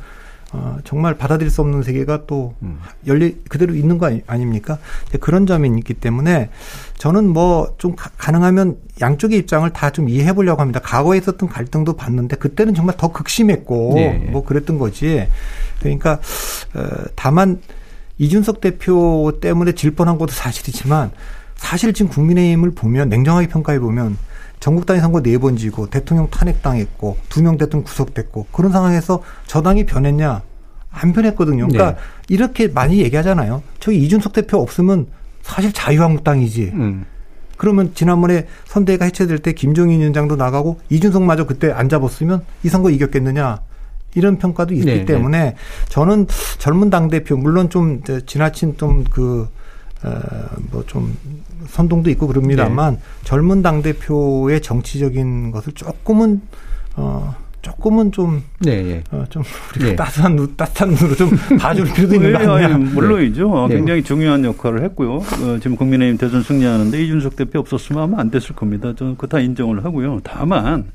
어, 정말 받아들일 수 없는 세계가 또 음. 열리 그대로 있는 거 아니, 아닙니까? 그런 점이 있기 때문에 저는 뭐 좀 가능하면 양쪽의 입장을 다 좀 이해해 보려고 합니다. 과거에 있었던 갈등도 봤는데 그때는 정말 더 극심했고 네. 뭐 그랬던 거지. 그러니까 어, 다만 이준석 대표 때문에 질 뻔한 것도 사실이지만 사실 지금 국민의힘을 보면 냉정하게 평가해 보면 전국 단위 선거 네 번 지고 대통령 탄핵당했고 두 명 대통령 구속됐고 그런 상황에서 저당이 변했냐 안 변했거든요. 그러니까 네. 이렇게 많이 얘기하잖아요. 저기 이준석 대표 없으면 사실 자유한국당이지. 음. 그러면 지난번에 선대가 해체될 때 김종인 위원장도 나가고 이준석마저 그때 안 잡았으면 이 선거 이겼겠느냐. 이런 평가도 있기 네, 때문에 저는 젊은 당대표, 물론 좀 지나친 좀 그, 어, 뭐좀 선동도 있고 그럽니다만 네. 젊은 당 대표의 정치적인 것을 조금은, 어, 조금은 좀, 네, 예. 어, 좀 우리가 네. 따스한 눈, 따뜻한 눈으로 좀 봐줄 필요도 있는 거 예, 아니, 아니냐. 물론이죠. 네. 굉장히 중요한 역할을 했고요. 어, 지금 국민의힘 대선 승리하는데 이준석 대표 없었으면 아마 안 됐을 겁니다. 저는 그거 다 인정을 하고요. 다만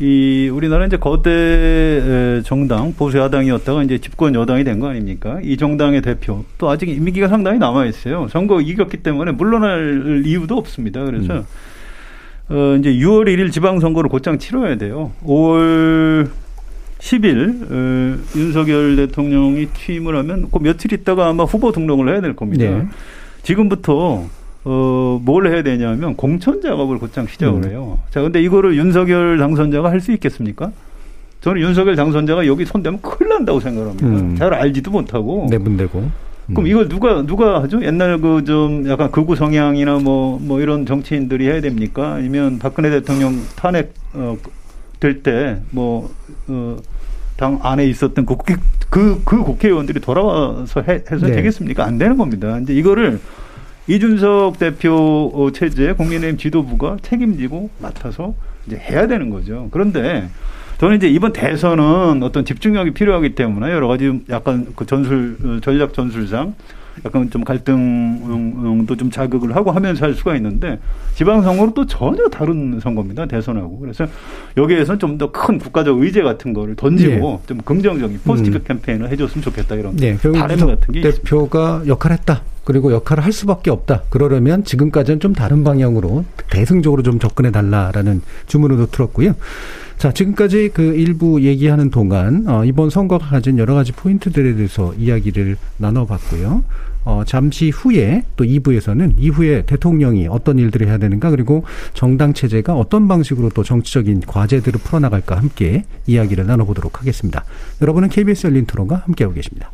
이 우리나라 이제 거대 에, 정당 보수 야당이었다가 이제 집권 여당이 된 거 아닙니까? 이 정당의 대표 또 아직 임기가 상당히 남아 있어요. 선거 이겼기 때문에 물러날 이유도 없습니다. 그래서 음. 어 이제 6월 1일 지방선거를 곧장 치러야 돼요. 5월 10일 어, 윤석열 대통령이 취임을 하면 그 며칠 있다가 아마 후보 등록을 해야 될 겁니다. 네. 지금부터 어, 뭘 해야 되냐면 공천 작업을 곧장 시작을 음. 해요. 자, 근데 이거를 윤석열 당선자가 할 수 있겠습니까? 저는 윤석열 당선자가 여기 손대면 큰일 난다고 생각합니다. 음. 잘 알지도 못하고. 내분되고. 그럼 이걸 누가 누가 하죠? 옛날 그 좀 약간 극우 성향이나 뭐 뭐 이런 정치인들이 해야 됩니까? 아니면 박근혜 대통령 탄핵 어, 될 때 뭐 어, 당 안에 있었던 그, 국회, 그, 그 국회의원들이 돌아와서 해, 해서 네. 되겠습니까? 안 되는 겁니다. 이제 이거를 이준석 대표 어, 체제 국민의힘 지도부가 책임지고 맡아서 이제 해야 되는 거죠. 그런데 저는 이제 이번 대선은 어떤 집중력이 필요하기 때문에 여러 가지 약간 그 전술 어, 전략 전술상 약간 좀 갈등도 좀 자극을 하고 하면서 할 수가 있는데 지방선거는 또 전혀 다른 선거입니다 대선하고 그래서 여기에서 좀더 큰 국가적 의제 같은 거를 던지고 좀 긍정적인 포지티브 음. 캠페인을 해줬으면 좋겠다 이런 네, 결국 바람 같은 게. 대표가 역할을 했다. 그리고 역할을 할 수밖에 없다. 그러려면 지금까지는 좀 다른 방향으로 대승적으로 좀 접근해 달라라는 주문으로 들었고요. 자, 지금까지 그 일부 얘기하는 동안 어, 이번 선거가 가진 여러 가지 포인트들에 대해서 이야기를 나눠봤고요. 어, 잠시 후에 또 2부에서는 이후에 대통령이 어떤 일들을 해야 되는가 그리고 정당 체제가 어떤 방식으로 또 정치적인 과제들을 풀어나갈까 함께 이야기를 나눠보도록 하겠습니다. 여러분은 KBS 열린 토론과 함께하고 계십니다.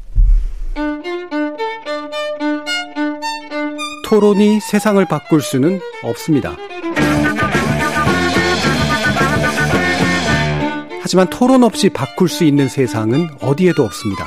토론이 세상을 바꿀 수는 없습니다. 하지만 토론 없이 바꿀 수 있는 세상은 어디에도 없습니다.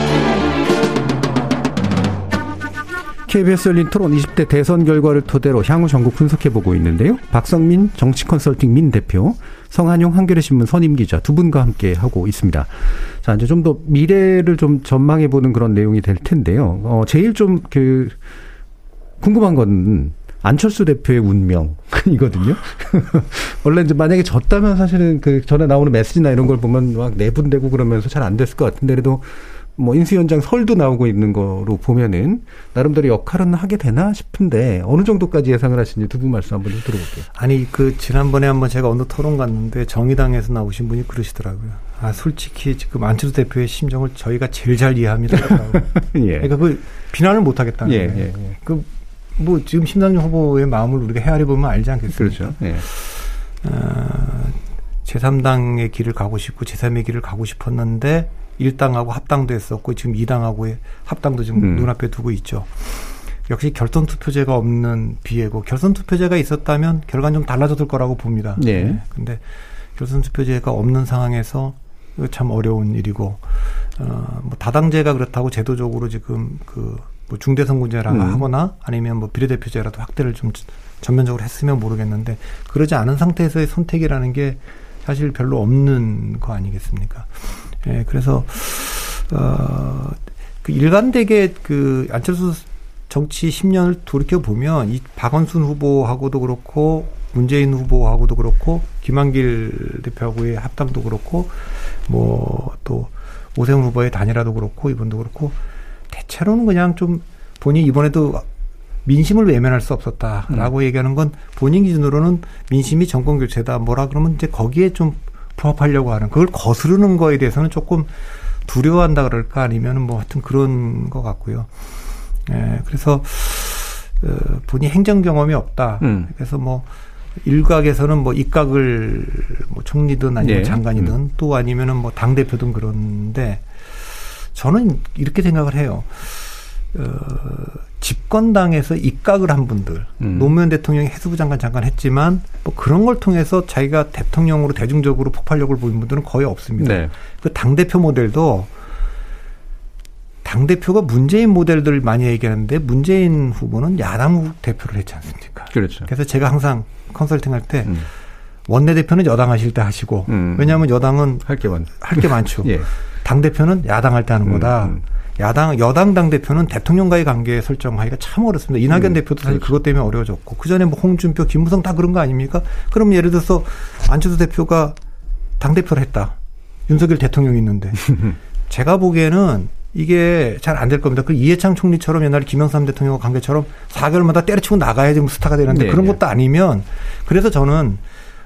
KBS 열린 토론 20대 대선 결과를 토대로 향후 전국 분석해보고 있는데요. 박성민 정치 컨설팅 민 대표, 성한용 한겨레 신문 선임 기자 두 분과 함께 하고 있습니다. 자, 이제 좀 더 미래를 좀 전망해보는 그런 내용이 될 텐데요. 어, 제일 좀 그, 궁금한 건 안철수 대표의 운명이거든요. 원래 이제 만약에 졌다면 사실은 그 전에 나오는 메시지나 이런 걸 보면 막 내분되고 그러면서 잘 안 됐을 것 같은데 그래도 뭐 인수위원장 설도 나오고 있는 거로 보면은 나름대로 역할은 하게 되나 싶은데 어느 정도까지 예상을 하시는지 두 분 말씀 한번 좀 들어볼게요. 아니 그 지난번에 한번 제가 어느 토론 갔는데 정의당에서 나오신 분이 그러시더라고요. 아 솔직히 지금 안철수 대표의 심정을 저희가 제일 잘 이해합니다. 예. 그러니까 그 비난을 못 하겠다는 예, 거예요. 예, 예. 그뭐 지금 심상정 후보의 마음을 우리가 헤아려 보면 알지 않겠습니까? 그렇죠. 예. 어, 제3당의 길을 가고 싶고 제3의 길을 가고 싶었는데 1당하고 합당도 했었고 지금 2당하고 의 합당도 지금 음. 눈앞에 두고 있죠. 역시 결선 투표제가 없는 비애고 결선 투표제가 있었다면 결과는 좀 달라졌을 거라고 봅니다. 네. 근데 결선 투표제가 없는 상황에서 참 어려운 일이고 어 뭐 다당제가 그렇다고 제도적으로 지금 그 뭐 중대선거제라 음. 하거나 아니면 뭐 비례대표제라도 확대를 좀 전면적으로 했으면 모르겠는데 그러지 않은 상태에서의 선택이라는 게 사실 별로 없는 거 아니겠습니까? 예, 그래서 어 그 일관되게 그 안철수 정치 10년을 돌이켜 보면 이 박원순 후보하고도 그렇고 문재인 후보하고도 그렇고 김한길 대표하고의 합당도 그렇고 뭐 또 오세훈 후보의 단일화도 그렇고 이번도 그렇고 대체로는 그냥 좀 본인 이번에도 민심을 외면할 수 없었다라고 얘기하는 건 본인 기준으로는 민심이 정권 교체다 뭐라 그러면 이제 거기에 좀 부합하려고 하는 그걸 거스르는 거에 대해서는 조금 두려워한다 그럴까 아니면은 뭐 하여튼 그런 것 같고요. 예, 그래서 어, 본인 행정 경험이 없다. 음. 그래서 뭐 일각에서는 뭐 입각을 뭐 총리든 아니면 네. 장관이든 음. 또 아니면은 뭐 당 대표든 그런데 저는 이렇게 생각을 해요. 어, 집권당에서 입각을 한 분들, 음. 노무현 대통령이 해수부 장관 잠깐 했지만 뭐 그런 걸 통해서 자기가 대통령으로 대중적으로 폭발력을 보인 분들은 거의 없습니다. 네. 그 당 대표 모델도 당 대표가 문재인 모델들 많이 얘기하는데 문재인 후보는 야당 대표를 했지 않습니까? 그렇죠. 그래서 제가 항상 컨설팅 할때 음. 원내 대표는 여당 하실 때 하시고 음. 왜냐하면 여당은 할 게 많. 할게 많죠. 예. 당 대표는 야당 할 때 하는 거다. 야당 여당 당 대표는 대통령과의 관계 설정하기가 참 어렵습니다. 이낙연 음, 대표도 사실 그렇죠. 그것 때문에 어려워졌고 그 전에 뭐 홍준표, 김무성 다 그런 거 아닙니까? 그럼 예를 들어서 안철수 대표가 당 대표를 했다. 윤석열 대통령이 있는데 제가 보기에는 이게 잘 안 될 겁니다. 그 이해창 총리처럼 옛날에 김영삼 대통령과 관계처럼 4개월마다 때려치고 나가야지 뭐 스타가 되는데 네. 그런 것도 아니면 그래서 저는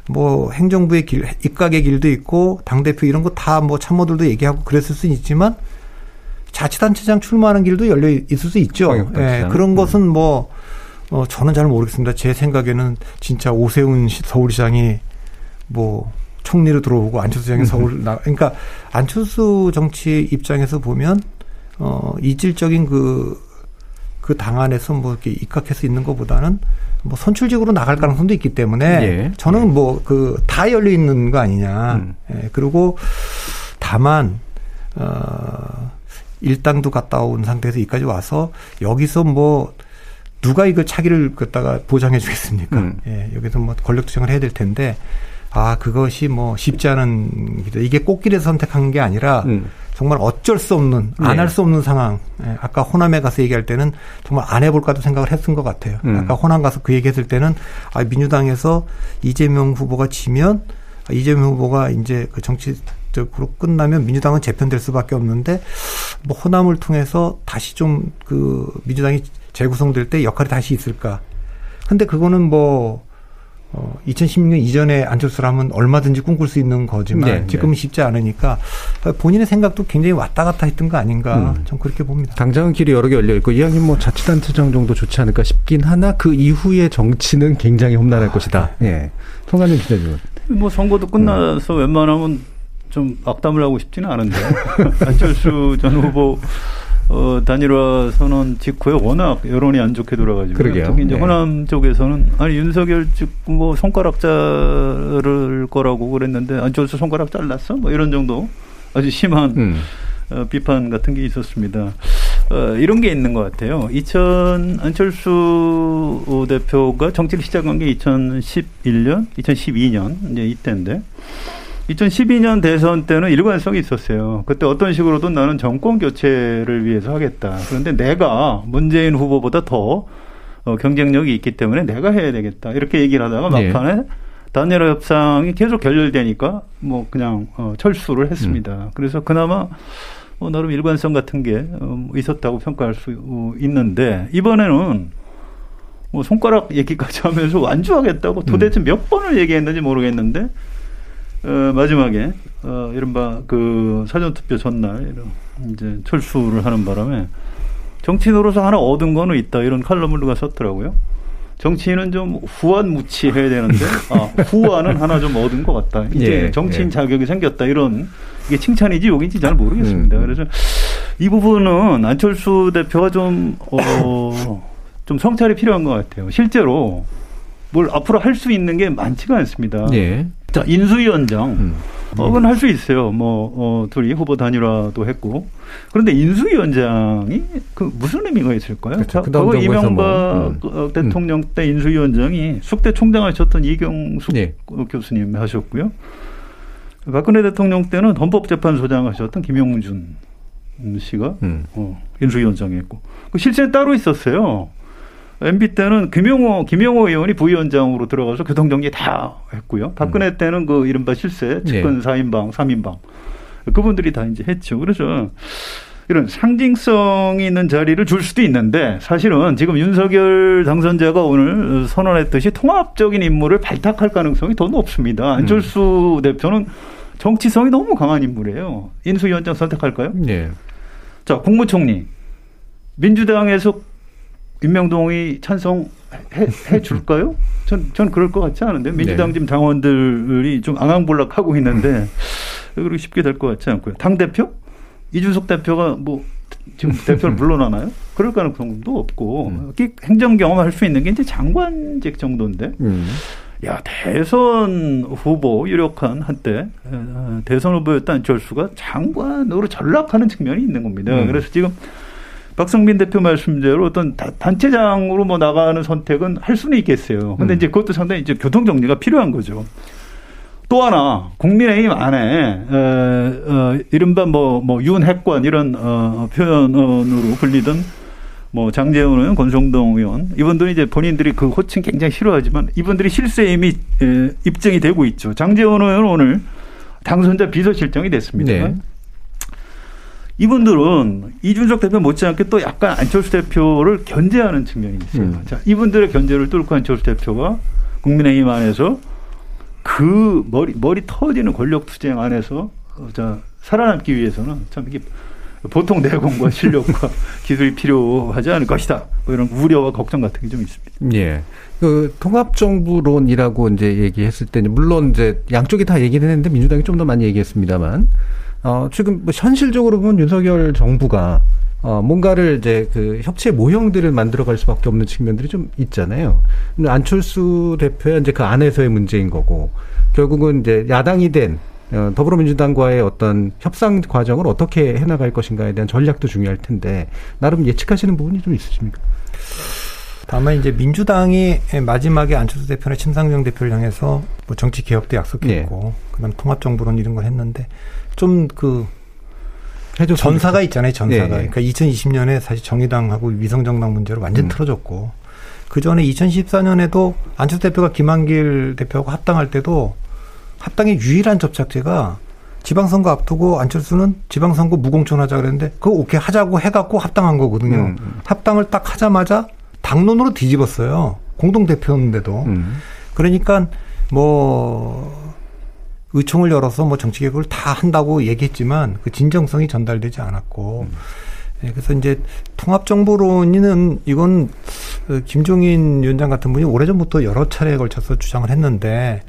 뭐 행정부의 길, 입각의 길도 있고 당대표 이런 거 다 뭐 참모들도 얘기하고 그랬을 수는 있지만 자치단체장 출마하는 길도 열려 있을 수 있죠. 예, 네, 그런 음. 것은 뭐, 어, 저는 잘 모르겠습니다. 제 생각에는 진짜 오세훈 서울시장이 뭐 총리로 들어오고 안철수 시장이 서울 나, 그러니까 안철수 정치 입장에서 보면 어, 이질적인 그, 그 당 안에서 뭐 이렇게 입각해서 있는 것보다는 뭐 선출직으로 나갈 가능성도 있기 때문에 예. 저는 예. 뭐그 다 열려 있는 거 아니냐. 음. 예, 그리고 다만, 어, 일당도 갔다 온 상태에서 여기까지 와서 여기서 뭐 누가 이거 차기를 갖다가 보장해 주겠습니까? 음. 예, 여기서 뭐 권력 투쟁을 해야 될 텐데 아, 그것이 뭐 쉽지 않은 길. 이게 꽃길에서 선택한 게 아니라 음. 정말 어쩔 수 없는 안 할수 네. 없는 상황. 예, 아까 호남에 가서 얘기할 때는 정말 안 해볼까도 생각을 했던 것 같아요. 음. 아까 호남 가서 그 얘기했을 때는 아 민주당에서 이재명 후보가 지면 아, 이재명 후보가 이제 그 정치 적으로 끝나면 민주당은 재편될 수밖에 없는데 뭐 호남을 통해서 다시 좀 그 민주당이 재구성될 때 역할이 다시 있을까? 근데 그거는 뭐 어, 2016년 이전에 안철수를 하면 얼마든지 꿈꿀 수 있는 거지만 네, 지금은 네. 쉽지 않으니까 본인의 생각도 굉장히 왔다 갔다 했던 거 아닌가 음. 좀 그렇게 봅니다. 당장은 길이 여러 개 열려 있고 이왕이 뭐 자치단체장 정도 좋지 않을까 싶긴 하나 그 이후의 정치는 굉장히 험난할 아, 것이다. 네. 예. 송관님 기자님. 뭐 선거도 끝나서 음. 웬만하면 좀 악담을 하고 싶지는 않은데 안철수 전 후보 어, 단일화 선언 직후에 워낙 여론이 안 좋게 돌아가지고 그러게요. 특히 이제 네. 호남 쪽에서는 아니 윤석열 측뭐 손가락 자를 거라고 그랬는데 안철수 손가락 잘랐어? 뭐 이런 정도 아주 심한 음. 어, 비판 같은 게 있었습니다. 어, 이런 게 있는 것 같아요. 2000 안철수 대표가 정치를 시작한 게 2011년, 2012년 이제 이때인데 2012년 대선 때는 일관성이 있었어요. 그때 어떤 식으로든 나는 정권 교체를 위해서 하겠다. 그런데 내가 문재인 후보보다 더 어, 경쟁력이 있기 때문에 내가 해야 되겠다. 이렇게 얘기를 하다가 네. 막판에 네. 단일화 협상이 계속 결렬되니까 뭐 그냥 어, 철수를 했습니다. 음. 그래서 그나마 뭐 나름 일관성 같은 게 어, 있었다고 평가할 수 있는데 이번에는 뭐 손가락 얘기까지 하면서 완주하겠다고 도대체 음. 몇 번을 얘기했는지 모르겠는데 어, 마지막에 어, 이른바 그 사전투표 전날 이제 철수를 하는 바람에 정치인으로서 하나 얻은 거는 있다 이런 칼럼을 누가 썼더라고요. 정치인은 좀 후한무치해야 되는데 아, 후한은 하나 좀 얻은 것 같다. 이제 예, 정치인 예. 자격이 생겼다 이런 이게 칭찬이지 욕인지 잘 모르겠습니다. 음. 그래서 이 부분은 안철수 대표가 좀 어, 좀 성찰이 필요한 것 같아요. 실제로 뭘 앞으로 할 수 있는 게 많지가 않습니다. 예. 자, 인수위원장. 음. 어, 그건 할 수 있어요. 뭐, 어, 둘이 후보 단일화도 했고. 그런데 인수위원장이 그 무슨 의미가 있을까요? 그렇죠. 그 과거 이명박 뭐, 음. 어, 대통령 때 인수위원장이 숙대 총장 하셨던 이경숙 네. 교수님 하셨고요. 박근혜 대통령 때는 헌법재판소장 하셨던 김용준 씨가 음. 어, 인수위원장이었고. 그 실제 따로 있었어요. MB 때는 김용호 김용호 의원이 부위원장으로 들어가서 교통정리 다 했고요. 박근혜 음. 때는 그 이른바 실세 네. 4인방, 3인방 그분들이 다 이제 했죠. 그래서 이런 상징성 있는 자리를 줄 수도 있는데 사실은 지금 윤석열 당선자가 오늘 선언했듯이 통합적인 인물을 발탁할 가능성이 더 높습니다. 안철수 음. 대표는 정치성이 너무 강한 인물이에요. 인수위원장 선택할까요? 네. 자, 국무총리. 민주당에서 임명동이 찬성해 해 줄까요? 전, 전 그럴 것 같지 않은데 민주당 지금 네. 당원들이 좀 앙앙볼락하고 있는데 그렇게 쉽게 될 것 같지 않고요. 당 대표 이준석 대표가 뭐 지금 대표를 물러나나요? 그럴 가능성도 없고 음. 행정 경험할 수 있는 게 이제 장관직 정도인데. 음. 야 대선 후보 유력한 한때 어, 대선 후보였던 안철수가 장관으로 전락하는 측면이 있는 겁니다. 음. 그래서 지금 박성민 대표 말씀대로 어떤 단체장으로 뭐 나가는 선택은 할 수는 있겠어요. 근데 음. 이제 그것도 상당히 이제 교통 정리가 필요한 거죠. 또 하나 국민의힘 안에 어, 어, 이른바 뭐, 뭐 윤핵관 이런 어, 표현으로 불리던 뭐 장재훈 의원, 권성동 의원 이분들이 이제 본인들이 그 호칭 굉장히 싫어하지만 이분들이 실세 이미 에, 입증이 되고 있죠. 장재훈 의원은 오늘 당선자 비서실장이 됐습니다. 네. 이분들은 이준석 대표 못지않게 또 약간 안철수 대표를 견제하는 측면이 있어요. 음. 자, 이분들의 견제를 뚫고 안철수 대표가 국민의힘 안에서 그 머리 머리 터지는 권력 투쟁 안에서 어, 자, 살아남기 위해서는 참 이게 보통 내공과 실력과 기술이 필요하지 않을 것이다. 뭐 이런 우려와 걱정 같은 게 좀 있습니다. 예. 그 통합정부론이라고 이제 얘기했을 때는 물론 이제 양쪽이 다 얘기를 했는데 민주당이 좀 더 많이 얘기했습니다만 어 지금 뭐 현실적으로 보면 윤석열 정부가 어 뭔가를 이제 그 협치 모형들을 만들어갈 수밖에 없는 측면들이 좀 있잖아요. 근데 안철수 대표야 이제 그 안에서의 문제인 거고 결국은 이제 야당이 된 어, 더불어민주당과의 어떤 협상 과정을 어떻게 해나갈 것인가에 대한 전략도 중요할 텐데 나름 예측하시는 부분이 좀 있으십니까? 다만 이제 민주당이 마지막에 안철수 대표나 심상정 대표를 향해서 뭐 정치 개혁도 약속했고 그다음 통합 정부론 이런 걸 했는데 좀그 전사가 있잖아요 전사가 네. 그러니까 2020년에 사실 정의당하고 위성정당 문제로 완전 음. 틀어졌고 그 전에 2014년에도 안철수 대표가 김한길 대표하고 합당할 때도 합당의 유일한 접착제가 지방선거 앞두고 안철수는 지방선거 무공천하자 그랬는데 그거 오케이 하자고 해갖고 합당한 거거든요. 음. 합당을 딱 하자마자 당론으로 뒤집었어요. 공동 대표였는데도. 음. 그러니까 뭐 의총을 열어서 뭐 정치 개혁을 다 한다고 얘기했지만 그 진정성이 전달되지 않았고 예, 그래서 이제 통합정보론은 이건 그 김종인 위원장 같은 분이 오래전부터 여러 차례에 걸쳐서 주장을 했는데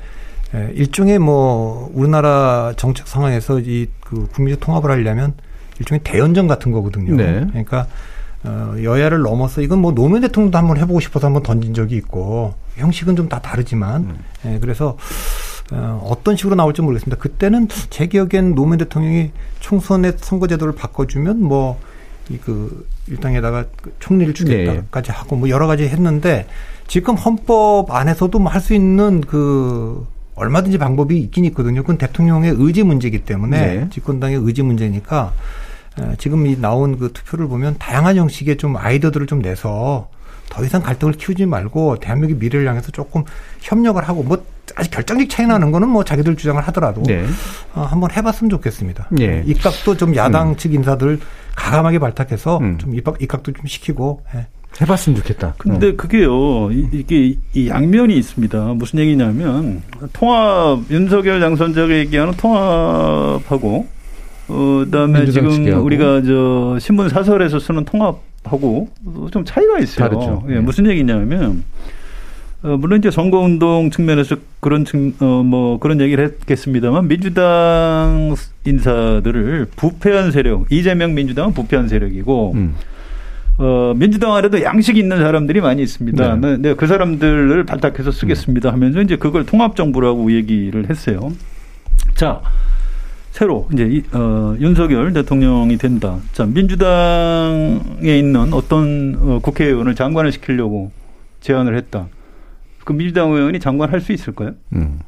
예, 일종의 뭐 우리나라 정책 상황에서 이 그 국민적 통합을 하려면 일종의 대연정 같은 거거든요. 네. 그러니까 어, 여야를 넘어서 이건 뭐 노무현 대통령도 한번 해보고 싶어서 한번 던진 적이 있고 형식은 좀 다 다르지만 예, 그래서 어, 어떤 식으로 나올지 모르겠습니다. 그때는 제 기억엔 노무현 대통령이 총선의 선거제도를 바꿔주면 뭐, 이 그, 일당에다가 그 총리를 주겠다까지 하고 뭐 여러 가지 했는데 지금 헌법 안에서도 뭐 할 수 있는 그 얼마든지 방법이 있긴 있거든요. 그건 대통령의 의지 문제이기 때문에 네. 집권당의 의지 문제니까 에, 지금 이 나온 그 투표를 보면 다양한 형식의 좀 아이디어들을 좀 내서 더 이상 갈등을 키우지 말고 대한민국의 미래를 향해서 조금 협력을 하고 뭐 아직 결정적 차이 나는 거는 뭐 자기들 주장을 하더라도 네. 어, 한번 해봤으면 좋겠습니다. 예. 입각도 좀 야당 음. 측 인사들 가감하게 발탁해서 좀 입각, 입각도 좀 시키고 예. 해봤으면 좋겠다. 근데 그게요, 이- 이게 이 양면이 있습니다. 무슨 얘기냐면 통합 윤석열 당선자가 얘기하는 통합하고 어, 그다음에 지금 측이하고. 우리가 저 신문 사설에서 쓰는 통합 하고 좀 차이가 있어요. 다르죠. 예, 네. 무슨 얘기냐면 어, 물론 이제 선거운동 측면에서 그런 측, 어, 뭐 그런 얘기를 했겠습니다만 민주당 인사들을 부패한 세력, 이재명 민주당은 부패한 세력이고 음. 어, 민주당 안에도 양식 있는 사람들이 많이 있습니다. 네. 네. 네, 그 사람들을 발탁해서 쓰겠습니다 하면서 이제 그걸 통합정부라고 얘기를 했어요. 자, 새로 이제 이, 어, 윤석열 대통령이 된다. 자, 민주당에 있는 어떤 어, 국회의원을 장관을 시키려고 제안을 했다. 그 민주당 의원이 장관 할 수 있을까요? 음.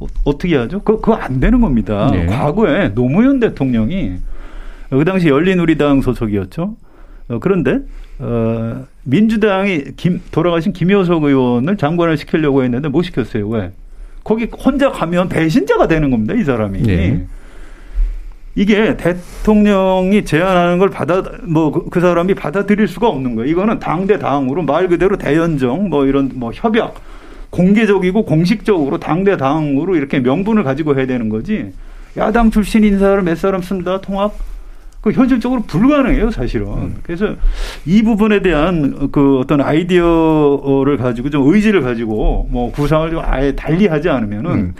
어, 어떻게 하죠? 그, 그거 안 되는 겁니다. 네. 과거에 노무현 대통령이 그 당시 열린우리당 소속이었죠. 어, 그런데 어, 민주당이 김, 돌아가신 김효석 의원을 장관을 시키려고 했는데 못 시켰어요. 왜? 거기 혼자 가면 배신자가 되는 겁니다. 이 사람이. 네. 이게 대통령이 제안하는 걸 받아 뭐 그 사람이 받아들일 수가 없는 거예요. 이거는 당대 당으로 말 그대로 대연정 뭐 이런 뭐 협약 공개적이고 공식적으로 당대 당으로 이렇게 명분을 가지고 해야 되는 거지. 야당 출신 인사를 몇 사람 쓴다 통합 그 현실적으로 불가능해요, 사실은. 그래서 이 부분에 대한 그 어떤 아이디어를 가지고 좀 의지를 가지고 뭐 구상을 좀 아예 달리 하지 않으면은 음.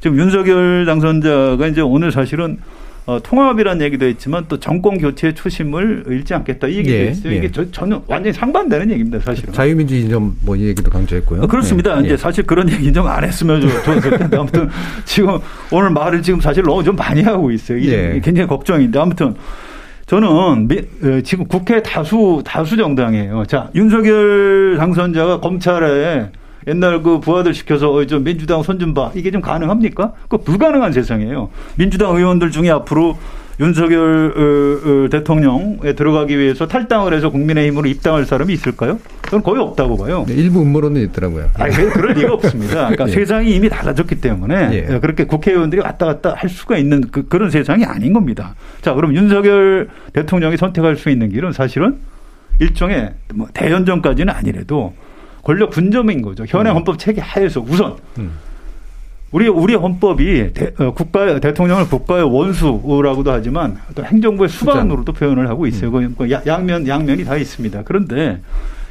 지금 윤석열 당선자가 이제 오늘 사실은 어, 통합이라는 얘기도 했지만 또 정권 교체의 초심을 잃지 않겠다 이 얘기도 예, 했어요. 예. 이게 저, 전혀 완전히 상반되는 얘기입니다, 사실은. 자유민주 이념 뭐이 얘기도 강조했고요. 어, 그렇습니다. 예. 이제 사실 그런 얘기 좀안 했으면 좀 좋았을 텐데 아무튼 지금 오늘 말을 지금 사실 너무 좀 많이 하고 있어요. 이게 예. 굉장히 걱정인데 아무튼 저는 미- 어, 지금 국회 다수 다수 정당이에요. 자 윤석열 당선자가 검찰에 옛날 그 부하들 시켜서 어, 저 민주당 손 좀 봐. 이게 좀 가능합니까? 그 불가능한 세상이에요. 민주당 의원들 중에 앞으로 윤석열 어, 어, 대통령에 들어가기 위해서 탈당을 해서 국민의힘으로 입당할 사람이 있을까요? 저는 거의 없다고 봐요. 네, 일부 음모론은 있더라고요. 아니, 그럴 리가 없습니다. 그러니까 예. 세상이 이미 달라졌기 때문에 예. 그렇게 국회의원들이 왔다 갔다 할 수가 있는 그, 런 세상이 아닌 겁니다. 자, 그럼 윤석열 대통령이 선택할 수 있는 길은 사실은 일종의 뭐 대연정까지는 아니래도 권력 분점인 거죠. 현행 헌법 체계 하에서 우선 우리 우리 헌법이 대, 어, 국가 대통령을 국가의 원수라고도 하지만 또 행정부의 수반으로도 표현을 하고 있어요. 그 야- 양면 양면이 다 있습니다. 그런데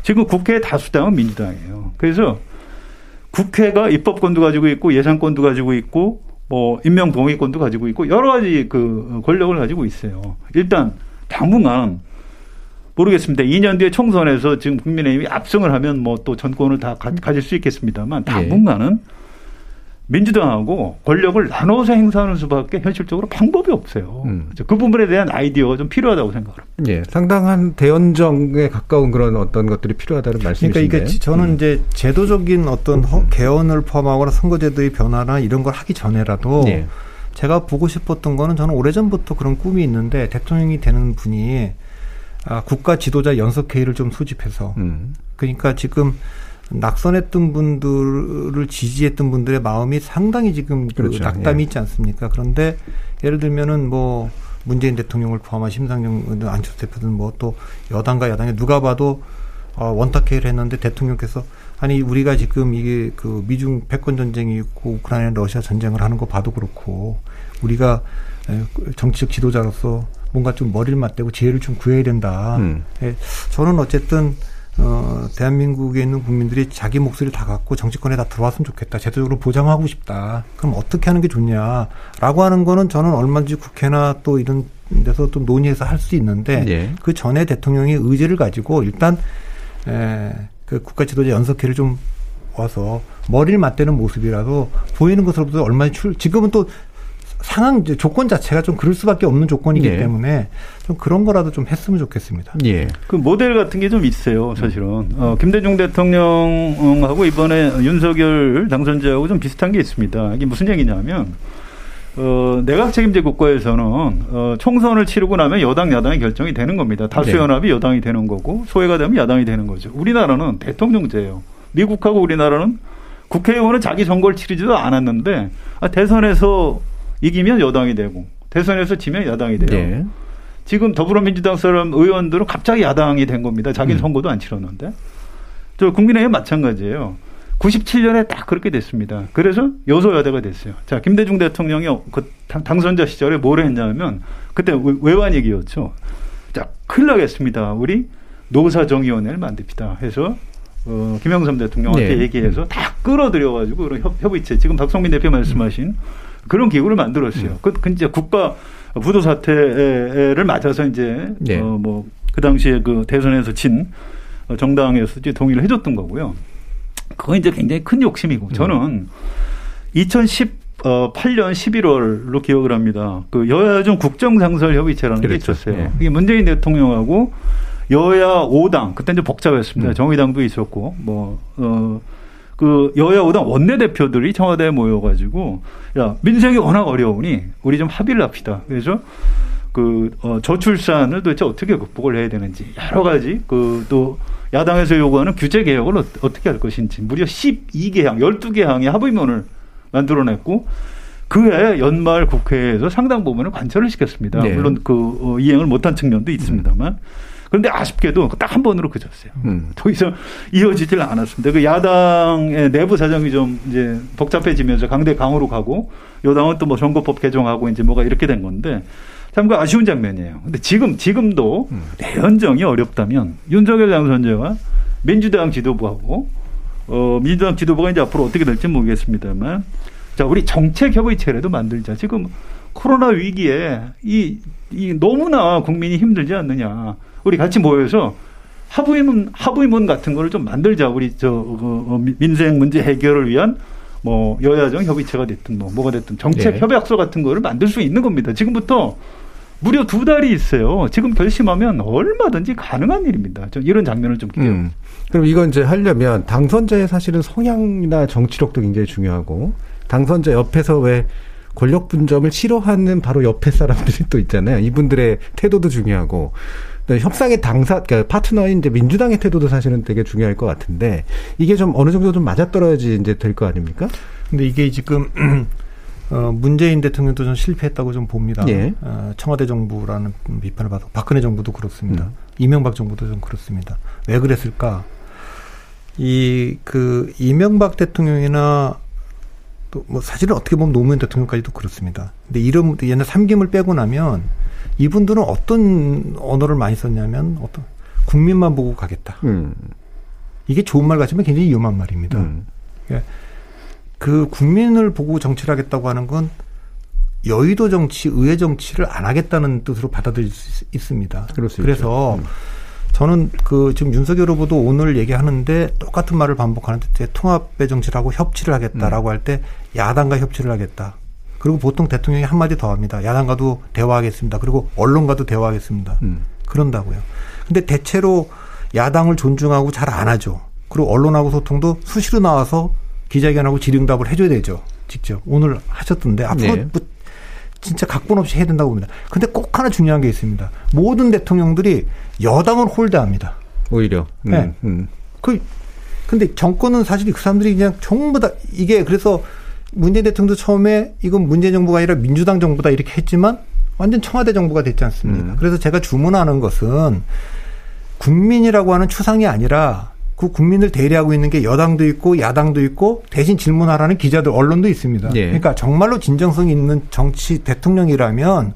지금 국회 다수당은 민주당이에요. 그래서 국회가 입법권도 가지고 있고 예산권도 가지고 있고 뭐 임명 동의권도 가지고 있고 여러 가지 그 권력을 가지고 있어요. 일단 당분간 모르겠습니다. 2년 뒤에 총선에서 지금 국민의힘이 압승을 하면 뭐 또 전권을 다 가, 가질 수 있겠습니다만 당분간은 민주당하고 권력을 나눠서 행사하는 수밖에 현실적으로 방법이 없어요. 그래서 그 부분에 대한 아이디어가 좀 필요하다고 생각합니다. 예, 상당한 대연정에 가까운 그런 어떤 것들이 필요하다는 그러니까 말씀이신데. 이게 저는 이제 제도적인 어떤 허- 개헌을 포함하거나 선거제도의 변화나 이런 걸 하기 전에라도 예. 제가 보고 싶었던 거는 저는 오래전부터 그런 꿈이 있는데 대통령이 되는 분이 아, 국가 지도자 연석회의를 좀 소집해서 음. 그러니까 지금 낙선했던 분들을 지지했던 분들의 마음이 상당히 지금 그 그렇죠. 낙담이 예. 있지 않습니까? 그런데 예를 들면은 뭐 문재인 대통령을 포함한 심상정 의원, 안철수 대표든 뭐 또 여당과 야당이 누가 봐도 어, 원탁회의를 했는데 대통령께서 아니 우리가 지금 이게 그 미중 패권 전쟁이 있고 우크라이나 러시아 전쟁을 하는 거 봐도 그렇고 우리가 에, 정치적 지도자로서 뭔가 좀 머리를 맞대고 지혜를 좀 구해야 된다. 음. 예, 저는 어쨌든 어, 대한민국에 있는 국민들이 자기 목소리를 다 갖고 정치권에 다 들어왔으면 좋겠다. 제도적으로 보장하고 싶다. 그럼 어떻게 하는 게 좋냐라고 하는 거는 저는 얼마든지 국회나 또 이런 데서 또 논의해서 할 수 있는데 예. 그 전에 대통령이 의지를 가지고 일단 에, 그 국가 지도자 연석회를 좀 와서 머리를 맞대는 모습이라도 보이는 것으로부터 얼마나 출 지금은 또 상황 이제 조건 자체가 좀 그럴 수밖에 없는 조건이기 예. 때문에 좀 그런 거라도 좀 했으면 좋겠습니다. 예. 그 모델 같은 게 좀 있어요, 사실은. 어, 김대중 대통령하고 이번에 윤석열 당선자하고 좀 비슷한 게 있습니다. 이게 무슨 얘기냐면, 어, 내각 책임제 국가에서는, 어, 총선을 치르고 나면 여당, 야당이 결정이 되는 겁니다. 다수 네. 연합이 여당이 되는 거고, 소외가 되면 야당이 되는 거죠. 우리나라는 대통령제예요. 미국하고 우리나라는 국회의원은 자기 선거를 치르지도 않았는데, 아, 대선에서 이기면 여당이 되고, 대선에서 지면 야당이 돼요. 네. 지금 더불어민주당 사람 의원들은 갑자기 야당이 된 겁니다. 자기는 음. 선거도 안 치렀는데. 저 국민의힘 마찬가지예요. 97년에 딱 그렇게 됐습니다. 그래서 여소야대가 됐어요. 자, 김대중 대통령이 그 당- 당선자 시절에 뭘 했냐면 그때 외- 외환 얘기였죠. 자, 큰일 나겠습니다. 우리 노사정의원회를 만듭시다. 해서 어, 김영삼 대통령한테 네. 얘기해서 다 끌어들여가지고 그런 협, 협의체 지금 박성민 대표 말씀하신 그런 기구를 만들었어요. 그, 그 이제 국가 부도 사태를 맞아서 이제 네. 어, 뭐 그 당시에 그 대선에서 진 어, 정당에서 이제 동의를 해줬던 거고요. 그건 이제 굉장히 큰 욕심이고 저는 2018년 11월로 기억을 합니다. 그 여야중 국정상설협의체라는 게 그렇죠. 있었어요. 예. 이게 문재인 대통령하고 여야 5당 그때 이제 복잡했습니다. 음. 정의당도 있었고 뭐 어. 그 여야 5당 원내대표들이 청와대에 모여가지고 야 민생이 워낙 어려우니 우리 좀 합의를 합시다. 그래서 그 어, 저출산을 도대체 어떻게 극복을 해야 되는지 여러 가지 그 또 야당에서 요구하는 규제 개혁을 어, 어떻게 할 것인지 무려 12개 항, 12개 항의 합의문을 만들어냈고 그해 연말 국회에서 상당 부분을 관철을 시켰습니다. 네. 물론 그 어, 이행을 못한 측면도 있습니다만 그런데 아쉽게도 딱 한 번으로 그쳤어요. 음. 더 이상 이어지질 않았습니다. 그 야당의 내부 사정이 좀 이제 복잡해지면서 강대 강으로 가고 여당은 또 뭐 선거법 개정하고 이제 뭐가 이렇게 된 건데 참 그 아쉬운 장면이에요. 근데 지금 지금도 내연정이 어렵다면 윤석열 당선자와 민주당 지도부하고 어 민주당 지도부가 이제 앞으로 어떻게 될지 모르겠습니다만 자 우리 정책 협의체라도 만들자. 지금 코로나 위기에 이, 이 너무나 국민이 힘들지 않느냐. 우리 같이 모여서 하부임문 하부임문 같은 거를 좀 만들자. 우리 저 그, 어, 미- 민생 문제 해결을 위한 뭐 여야정 협의체가 됐든 뭐 뭐가 됐든 정책 네. 협약서 같은 거를 만들 수 있는 겁니다. 지금부터 무려 두 달이 있어요. 지금 결심하면 얼마든지 가능한 일입니다. 저 이런 장면을 좀 기대요. 음. 그럼 이건 이제 하려면 당선자의 사실은 성향이나 정치력도 굉장히 중요하고 당선자 옆에서 왜 권력 분점을 싫어하는 바로 옆에 사람들이 또 있잖아요. 이분들의 태도도 중요하고 협상의 당사 그러니까 파트너인 이제 민주당의 태도도 사실은 되게 중요할 것 같은데 이게 좀 어느 정도 좀 맞아떨어야지 이제 될 거 아닙니까? 근데 이게 지금 어, 문재인 대통령도 좀 실패했다고 좀 봅니다. 예. 어, 청와대 정부라는 비판을 받고 박근혜 정부도 그렇습니다. 음. 이명박 정부도 좀 그렇습니다. 왜 그랬을까? 이 그 이명박 대통령이나 또 뭐 사실은 어떻게 보면 노무현 대통령까지도 그렇습니다. 근데 이런 옛날 삼김을 빼고 나면 이분들은 어떤 언어를 많이 썼냐면 어떤 국민만 보고 가겠다. 음. 이게 좋은 말 같지만 굉장히 위험한 말입니다. 음. 예. 그 국민을 보고 정치를 하겠다고 하는 건 여의도 정치, 의회 정치를 안 하겠다는 뜻으로 받아들일 수 있 습니다. 그래서 음. 저는 그 지금 윤석열 후보도 오늘 얘기하는데 똑같은 말을 반복하는데 통합의 정치를 하고 협치를 하겠다라고 음. 할때 야당과 협치를 하겠다. 그리고 보통 대통령이 한마디 더 합니다. 야당과도 대화하겠습니다. 그리고 언론과도 대화하겠습니다. 음. 그런다고요. 근데 대체로 야당을 존중하고 잘 안 하죠. 그리고 언론하고 소통도 수시로 나와서 기자회견하고 질의응답을 해줘야 되죠. 직접. 오늘 하셨던데 앞으로 네. 뭐 진짜 각본 없이 해야 된다고 봅니다. 근데 꼭 하나 중요한 게 있습니다. 모든 대통령들이 여당을 홀대합니다. 오히려. 음, 네. 음. 그 근데 정권은 사실 그 사람들이 그냥 전부 다 이게 그래서 문재인 대통령도 처음에 이건 문재인 정부가 아니라 민주당 정부다 이렇게 했지만 완전 청와대 정부가 됐지 않습니까? 음. 그래서 제가 주문하는 것은 국민이라고 하는 추상이 아니라 그 국민을 대리하고 있는 게 여당도 있고 야당도 있고 대신 질문하라는 기자들 언론도 있습니다. 네. 그러니까 정말로 진정성 있는 정치 대통령이라면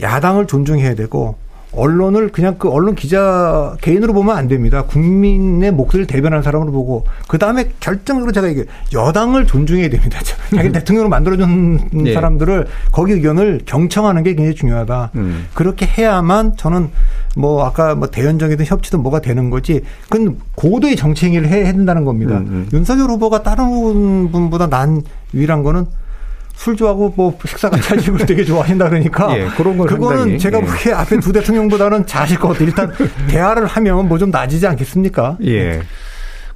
야당을 존중해야 되고 언론을 그냥 그 언론 기자 개인으로 보면 안 됩니다. 국민의 목소리를 대변하는 사람으로 보고 그 다음에 결정적으로 제가 이게 여당을 존중해야 됩니다. 자기 대통령으로 만들어준 네. 사람들을 거기 의견을 경청하는 게 굉장히 중요하다. 음. 그렇게 해야만 저는 뭐 아까 뭐 대연정이든 협치든 뭐가 되는 거지. 그건 고도의 정치 행위를 해야 된다는 겁니다. 음, 음. 윤석열 후보가 다른 분보다 난 위란 거는 술 좋아하고 뭐 식사 같이 하시고 되게 좋아하신다 그러니까 예, 그런 걸 그거는 상당히, 제가 보기에 예. 앞에 두 대통령보다는 잘하실 것 같아요. 일단 대화를 하면 뭐 좀 나아지지 않겠습니까? 예.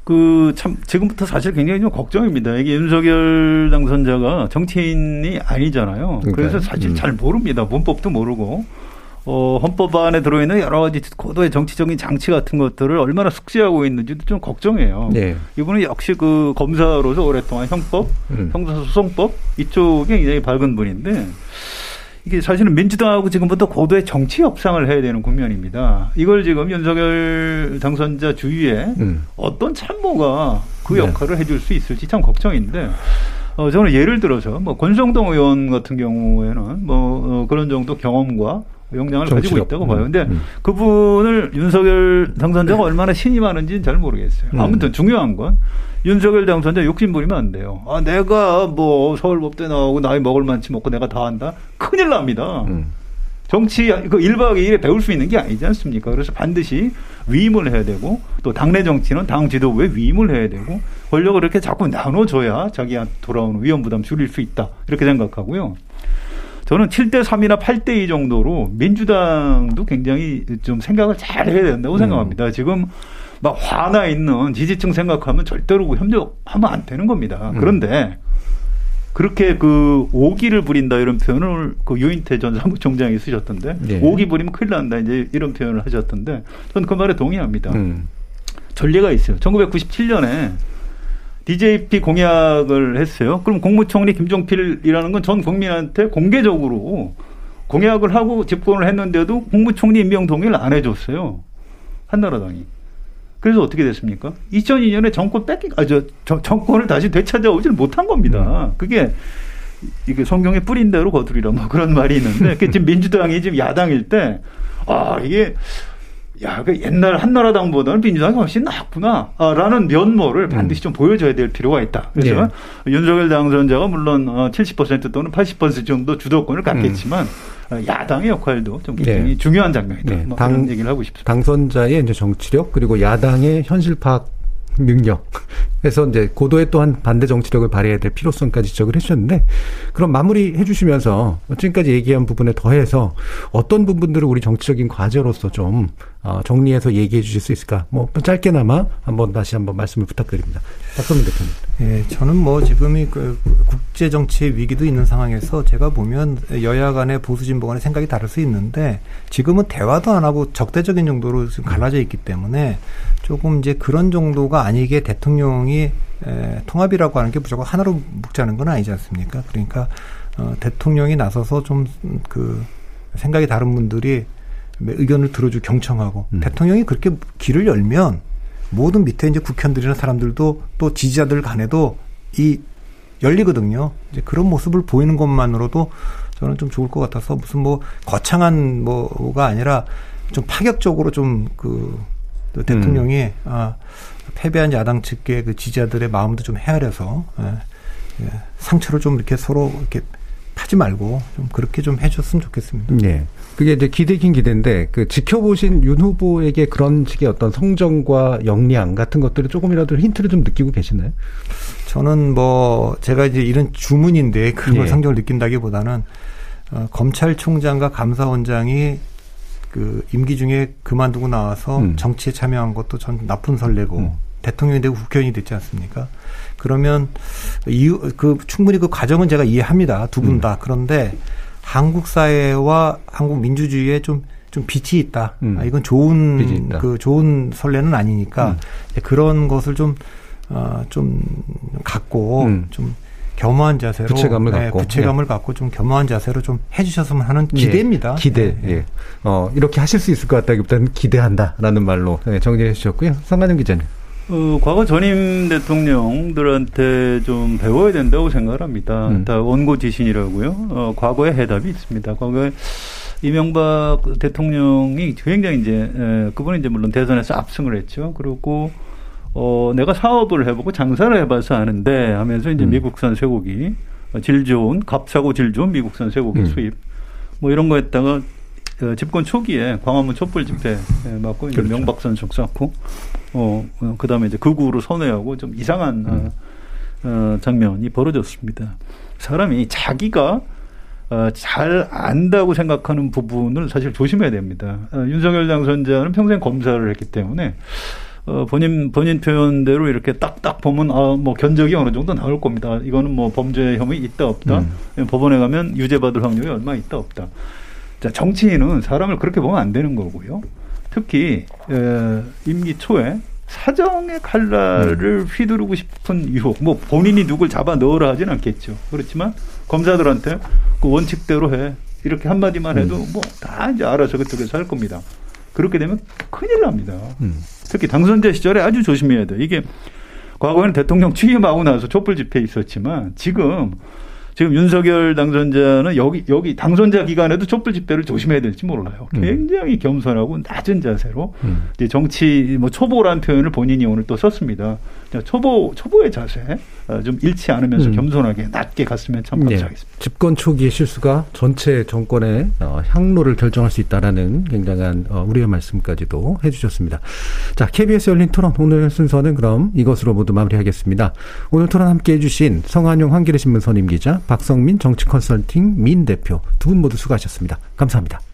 그 참 지금부터 사실 굉장히 좀 걱정입니다. 이게 윤석열 당선자가 정치인이 아니잖아요. 그래서 사실 음. 잘 모릅니다. 문법도 모르고 어, 헌법 안에 들어있는 여러 가지 고도의 정치적인 장치 같은 것들을 얼마나 숙지하고 있는지도 좀 걱정해요. 네. 이분은 역시 그 검사로서 오랫동안 형법, 음. 형사소송법 이쪽에 굉장히 밝은 분인데 이게 사실은 민주당하고 지금부터 고도의 정치 협상을 해야 되는 국면입니다. 이걸 지금 윤석열 당선자 주위에 음. 어떤 참모가 그 네. 역할을 네. 해줄 수 있을지 참 걱정인데 어, 저는 예를 들어서 뭐 권성동 의원 같은 경우에는 뭐 어, 그런 정도 경험과 역량을 가지고 있다고 봐요. 근데 음, 음. 그분을 윤석열 당선자가 얼마나 신임하는지는 잘 모르겠어요. 음. 아무튼 중요한 건 윤석열 당선자 욕심 부리면 안 돼요. 아, 내가 뭐 서울법대 나오고 나이 먹을 만치 먹고 내가 다 한다? 큰일 납니다. 음. 정치 그 1박 2일에 배울 수 있는 게 아니지 않습니까? 그래서 반드시 위임을 해야 되고 또 당내 정치는 당 지도부에 위임을 해야 되고 권력을 이렇게 자꾸 나눠줘야 자기한테 돌아오는 위험 부담 줄일 수 있다. 이렇게 생각하고요. 저는 7대 3이나 8대 2 정도로 민주당도 굉장히 좀 생각을 잘 해야 된다고 음. 생각합니다. 지금 막 화나 있는 지지층 생각하면 절대로 협력하면 안 되는 겁니다. 음. 그런데 그렇게 그 오기를 부린다 이런 표현을 그 유인태 전 사무총장이 쓰셨던데 네. 오기 부리면 큰일 난다 이제 이런 표현을 하셨던데 저는 그 말에 동의합니다. 음. 전례가 있어요. 1997년에 DJP 공약을 했어요. 그럼 국무총리 김종필이라는 건 전 국민한테 공개적으로 공약을 하고 집권을 했는데도 국무총리 임명 동의를 안 해줬어요. 한나라당이. 그래서 어떻게 됐습니까? 2002년에 정권 뺏기, 아, 저, 저 정권을 다시 되찾아오질 못한 겁니다. 음. 그게 이게 성경에 뿌린 대로 거두리라 뭐 그런 말이 있는데 지금 민주당이 지금 야당일 때 아, 이게 야, 그 옛날 한나라당보다는 민주당이 훨씬 낫구나라는 면모를 반드시 좀 보여줘야 될 필요가 있다. 그래서 네. 윤석열 당선자가 물론 70% 어, 또는 80% 정도 주도권을 갖겠지만 음. 야당의 역할도 좀 굉장히 네. 중요한 장면이다. 네. 뭐 당, 그런 얘기를 하고 싶습니다. 당선자의 이제 정치력 그리고 야당의 현실 파악 능력. 그래서 이제 고도의 또한 반대 정치력을 발휘해야 될 필요성까지 지적을 해주셨는데 그럼 마무리 해주시면서 지금까지 얘기한 부분에 더해서 어떤 부분들을 우리 정치적인 과제로서 좀 어, 정리해서 얘기해 주실 수 있을까? 뭐 짧게나마 한번 다시 한번 말씀을 부탁드립니다. 박성민 대표님. 예, 저는 뭐 지금이 그 국제 정치의 위기도 있는 상황에서 제가 보면 여야 간의 보수 진보 간의 생각이 다를 수 있는데 지금은 대화도 안 하고 적대적인 정도로 지금 갈라져 있기 때문에 조금 이제 그런 정도가 아니게 대통령이 에, 통합이라고 하는 게 무조건 하나로 묶자는 건 아니지 않습니까? 그러니까 어, 대통령이 나서서 좀 그 생각이 다른 분들이 의견을 들어주 경청하고 음. 대통령이 그렇게 길을 열면 모든 밑에 이제 국회의원들이나 사람들도 또 지지자들 간에도 이 열리거든요. 이제 그런 모습을 보이는 것만으로도 저는 좀 좋을 것 같아서 무슨 뭐 거창한 뭐가 아니라 좀 파격적으로 좀그 음. 대통령이 음. 아 패배한 야당 측의 그 지지자들의 마음도 좀 헤아려서 예, 예, 상처를 좀 이렇게 서로 이렇게 하지 말고 좀 그렇게 좀 해줬으면 좋겠습니다. 네. 그게 이제 기대긴 기대인데 그 지켜보신 윤 후보에게 그런 식의 어떤 성정과 역량 같은 것들을 조금이라도 힌트를 좀 느끼고 계시나요? 저는 뭐 제가 이제 이런 주문인데 그런 걸 예. 성적을 느낀다기보다는 어, 검찰총장과 감사원장이 그 임기 중에 그만두고 나와서 음. 정치에 참여한 것도 전 나쁜 설레고 음. 대통령이 되고 국회의원이 됐지 않습니까? 그러면 이유 그 충분히 그 과정은 제가 이해합니다. 두 분다 음. 그런데 한국 사회와 한국 민주주의에 좀 좀 빛이 있다. 음. 아, 이건 좋은 그 좋은 선례는 아니니까 음. 그런 것을 좀 어, 좀 갖고 음. 좀 겸허한 자세로 부채감을 네, 갖고 부채감을 예. 갖고 좀 겸허한 자세로 좀 해주셨으면 하는 예, 기대입니다. 예, 기대. 예. 예. 어 이렇게 하실 수 있을 것 같다기보다는 기대한다라는 말로 네, 정리해 주셨고요. 상관영 기자님. 어, 과거 전임 대통령들한테 좀 배워야 된다고 생각을 합니다. 음. 다 원고 지신이라고요. 어, 과거에 해답이 있습니다. 과거에 이명박 대통령이 굉장히 이제 에, 그분이 이제 물론 대선에서 압승을 했죠. 그리고 어, 내가 사업을 해보고 장사를 해봐서 아는데 하면서 이제 음. 미국산 쇠고기 질 좋은 값싸고 질 좋은 미국산 쇠고기 음. 수입 뭐 이런 거 했다가 그 집권 초기에 광화문 촛불 집회 맞고 그렇죠. 명박선 적사고 어, 어 그다음에 이제 극우로 선회하고 좀 이상한 음. 어, 어, 장면이 벌어졌습니다. 사람이 자기가 어, 잘 안다고 생각하는 부분을 사실 조심해야 됩니다. 어, 윤석열 당선자는 평생 검사를 했기 때문에 어, 본인, 본인 표현대로 이렇게 딱딱 보면, 아, 뭐, 견적이 어느 정도 나올 겁니다. 이거는 뭐, 범죄 혐의 있다, 없다. 음. 법원에 가면 유죄 받을 확률이 얼마 있다, 없다. 자, 정치인은 사람을 그렇게 보면 안 되는 거고요. 특히, 에, 임기 초에 사정의 칼날을 음. 휘두르고 싶은 유혹, 뭐, 본인이 누굴 잡아 넣으라 하진 않겠죠. 그렇지만, 검사들한테 그 원칙대로 해. 이렇게 한마디만 해도 음. 뭐다 이제 알아서 그쪽에서 할 겁니다. 그렇게 되면 큰일 납니다. 음. 특히 당선자 시절에 아주 조심해야 돼요. 이게 과거에는 대통령 취임하고 나서 촛불 집회 있었지만 지금 지금 윤석열 당선자는 여기 여기 당선자 기간에도 촛불 집회를 조심해야 될지 몰라요. 음. 굉장히 겸손하고 낮은 자세로 음. 이제 정치 뭐 초보라는 표현을 본인이 오늘 또 썼습니다. 초보 초보의 자세 어, 좀 잃지 않으면서 음. 겸손하게 낮게 갔으면 참 네. 감사하겠습니다. 네. 집권 초기의 실수가 전체 정권의 어, 향로를 결정할 수 있다라는 굉장한 어, 우리의 말씀까지도 해주셨습니다. 자, KBS 열린 토론 오늘 순서는 그럼 이것으로 모두 마무리하겠습니다. 오늘 토론 함께 해 주신 성한용 한겨레 신문 선임 기자, 박성민 정치 컨설팅 민 대표 두 분 모두 수고하셨습니다. 감사합니다.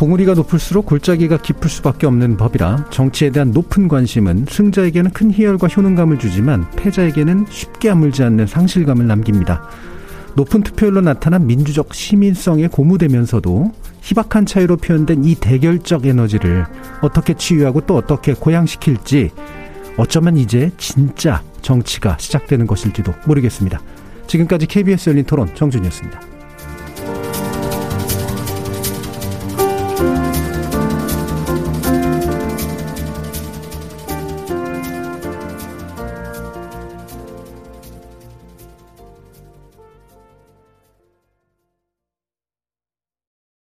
봉우리가 높을수록 골짜기가 깊을 수밖에 없는 법이라 정치에 대한 높은 관심은 승자에게는 큰 희열과 효능감을 주지만 패자에게는 쉽게 아물지 않는 상실감을 남깁니다. 높은 투표율로 나타난 민주적 시민성에 고무되면서도 희박한 차이로 표현된 이 대결적 에너지를 어떻게 치유하고 또 어떻게 고양시킬지 어쩌면 이제 진짜 정치가 시작되는 것일지도 모르겠습니다. 지금까지 KBS 열린 토론 정준이었습니다.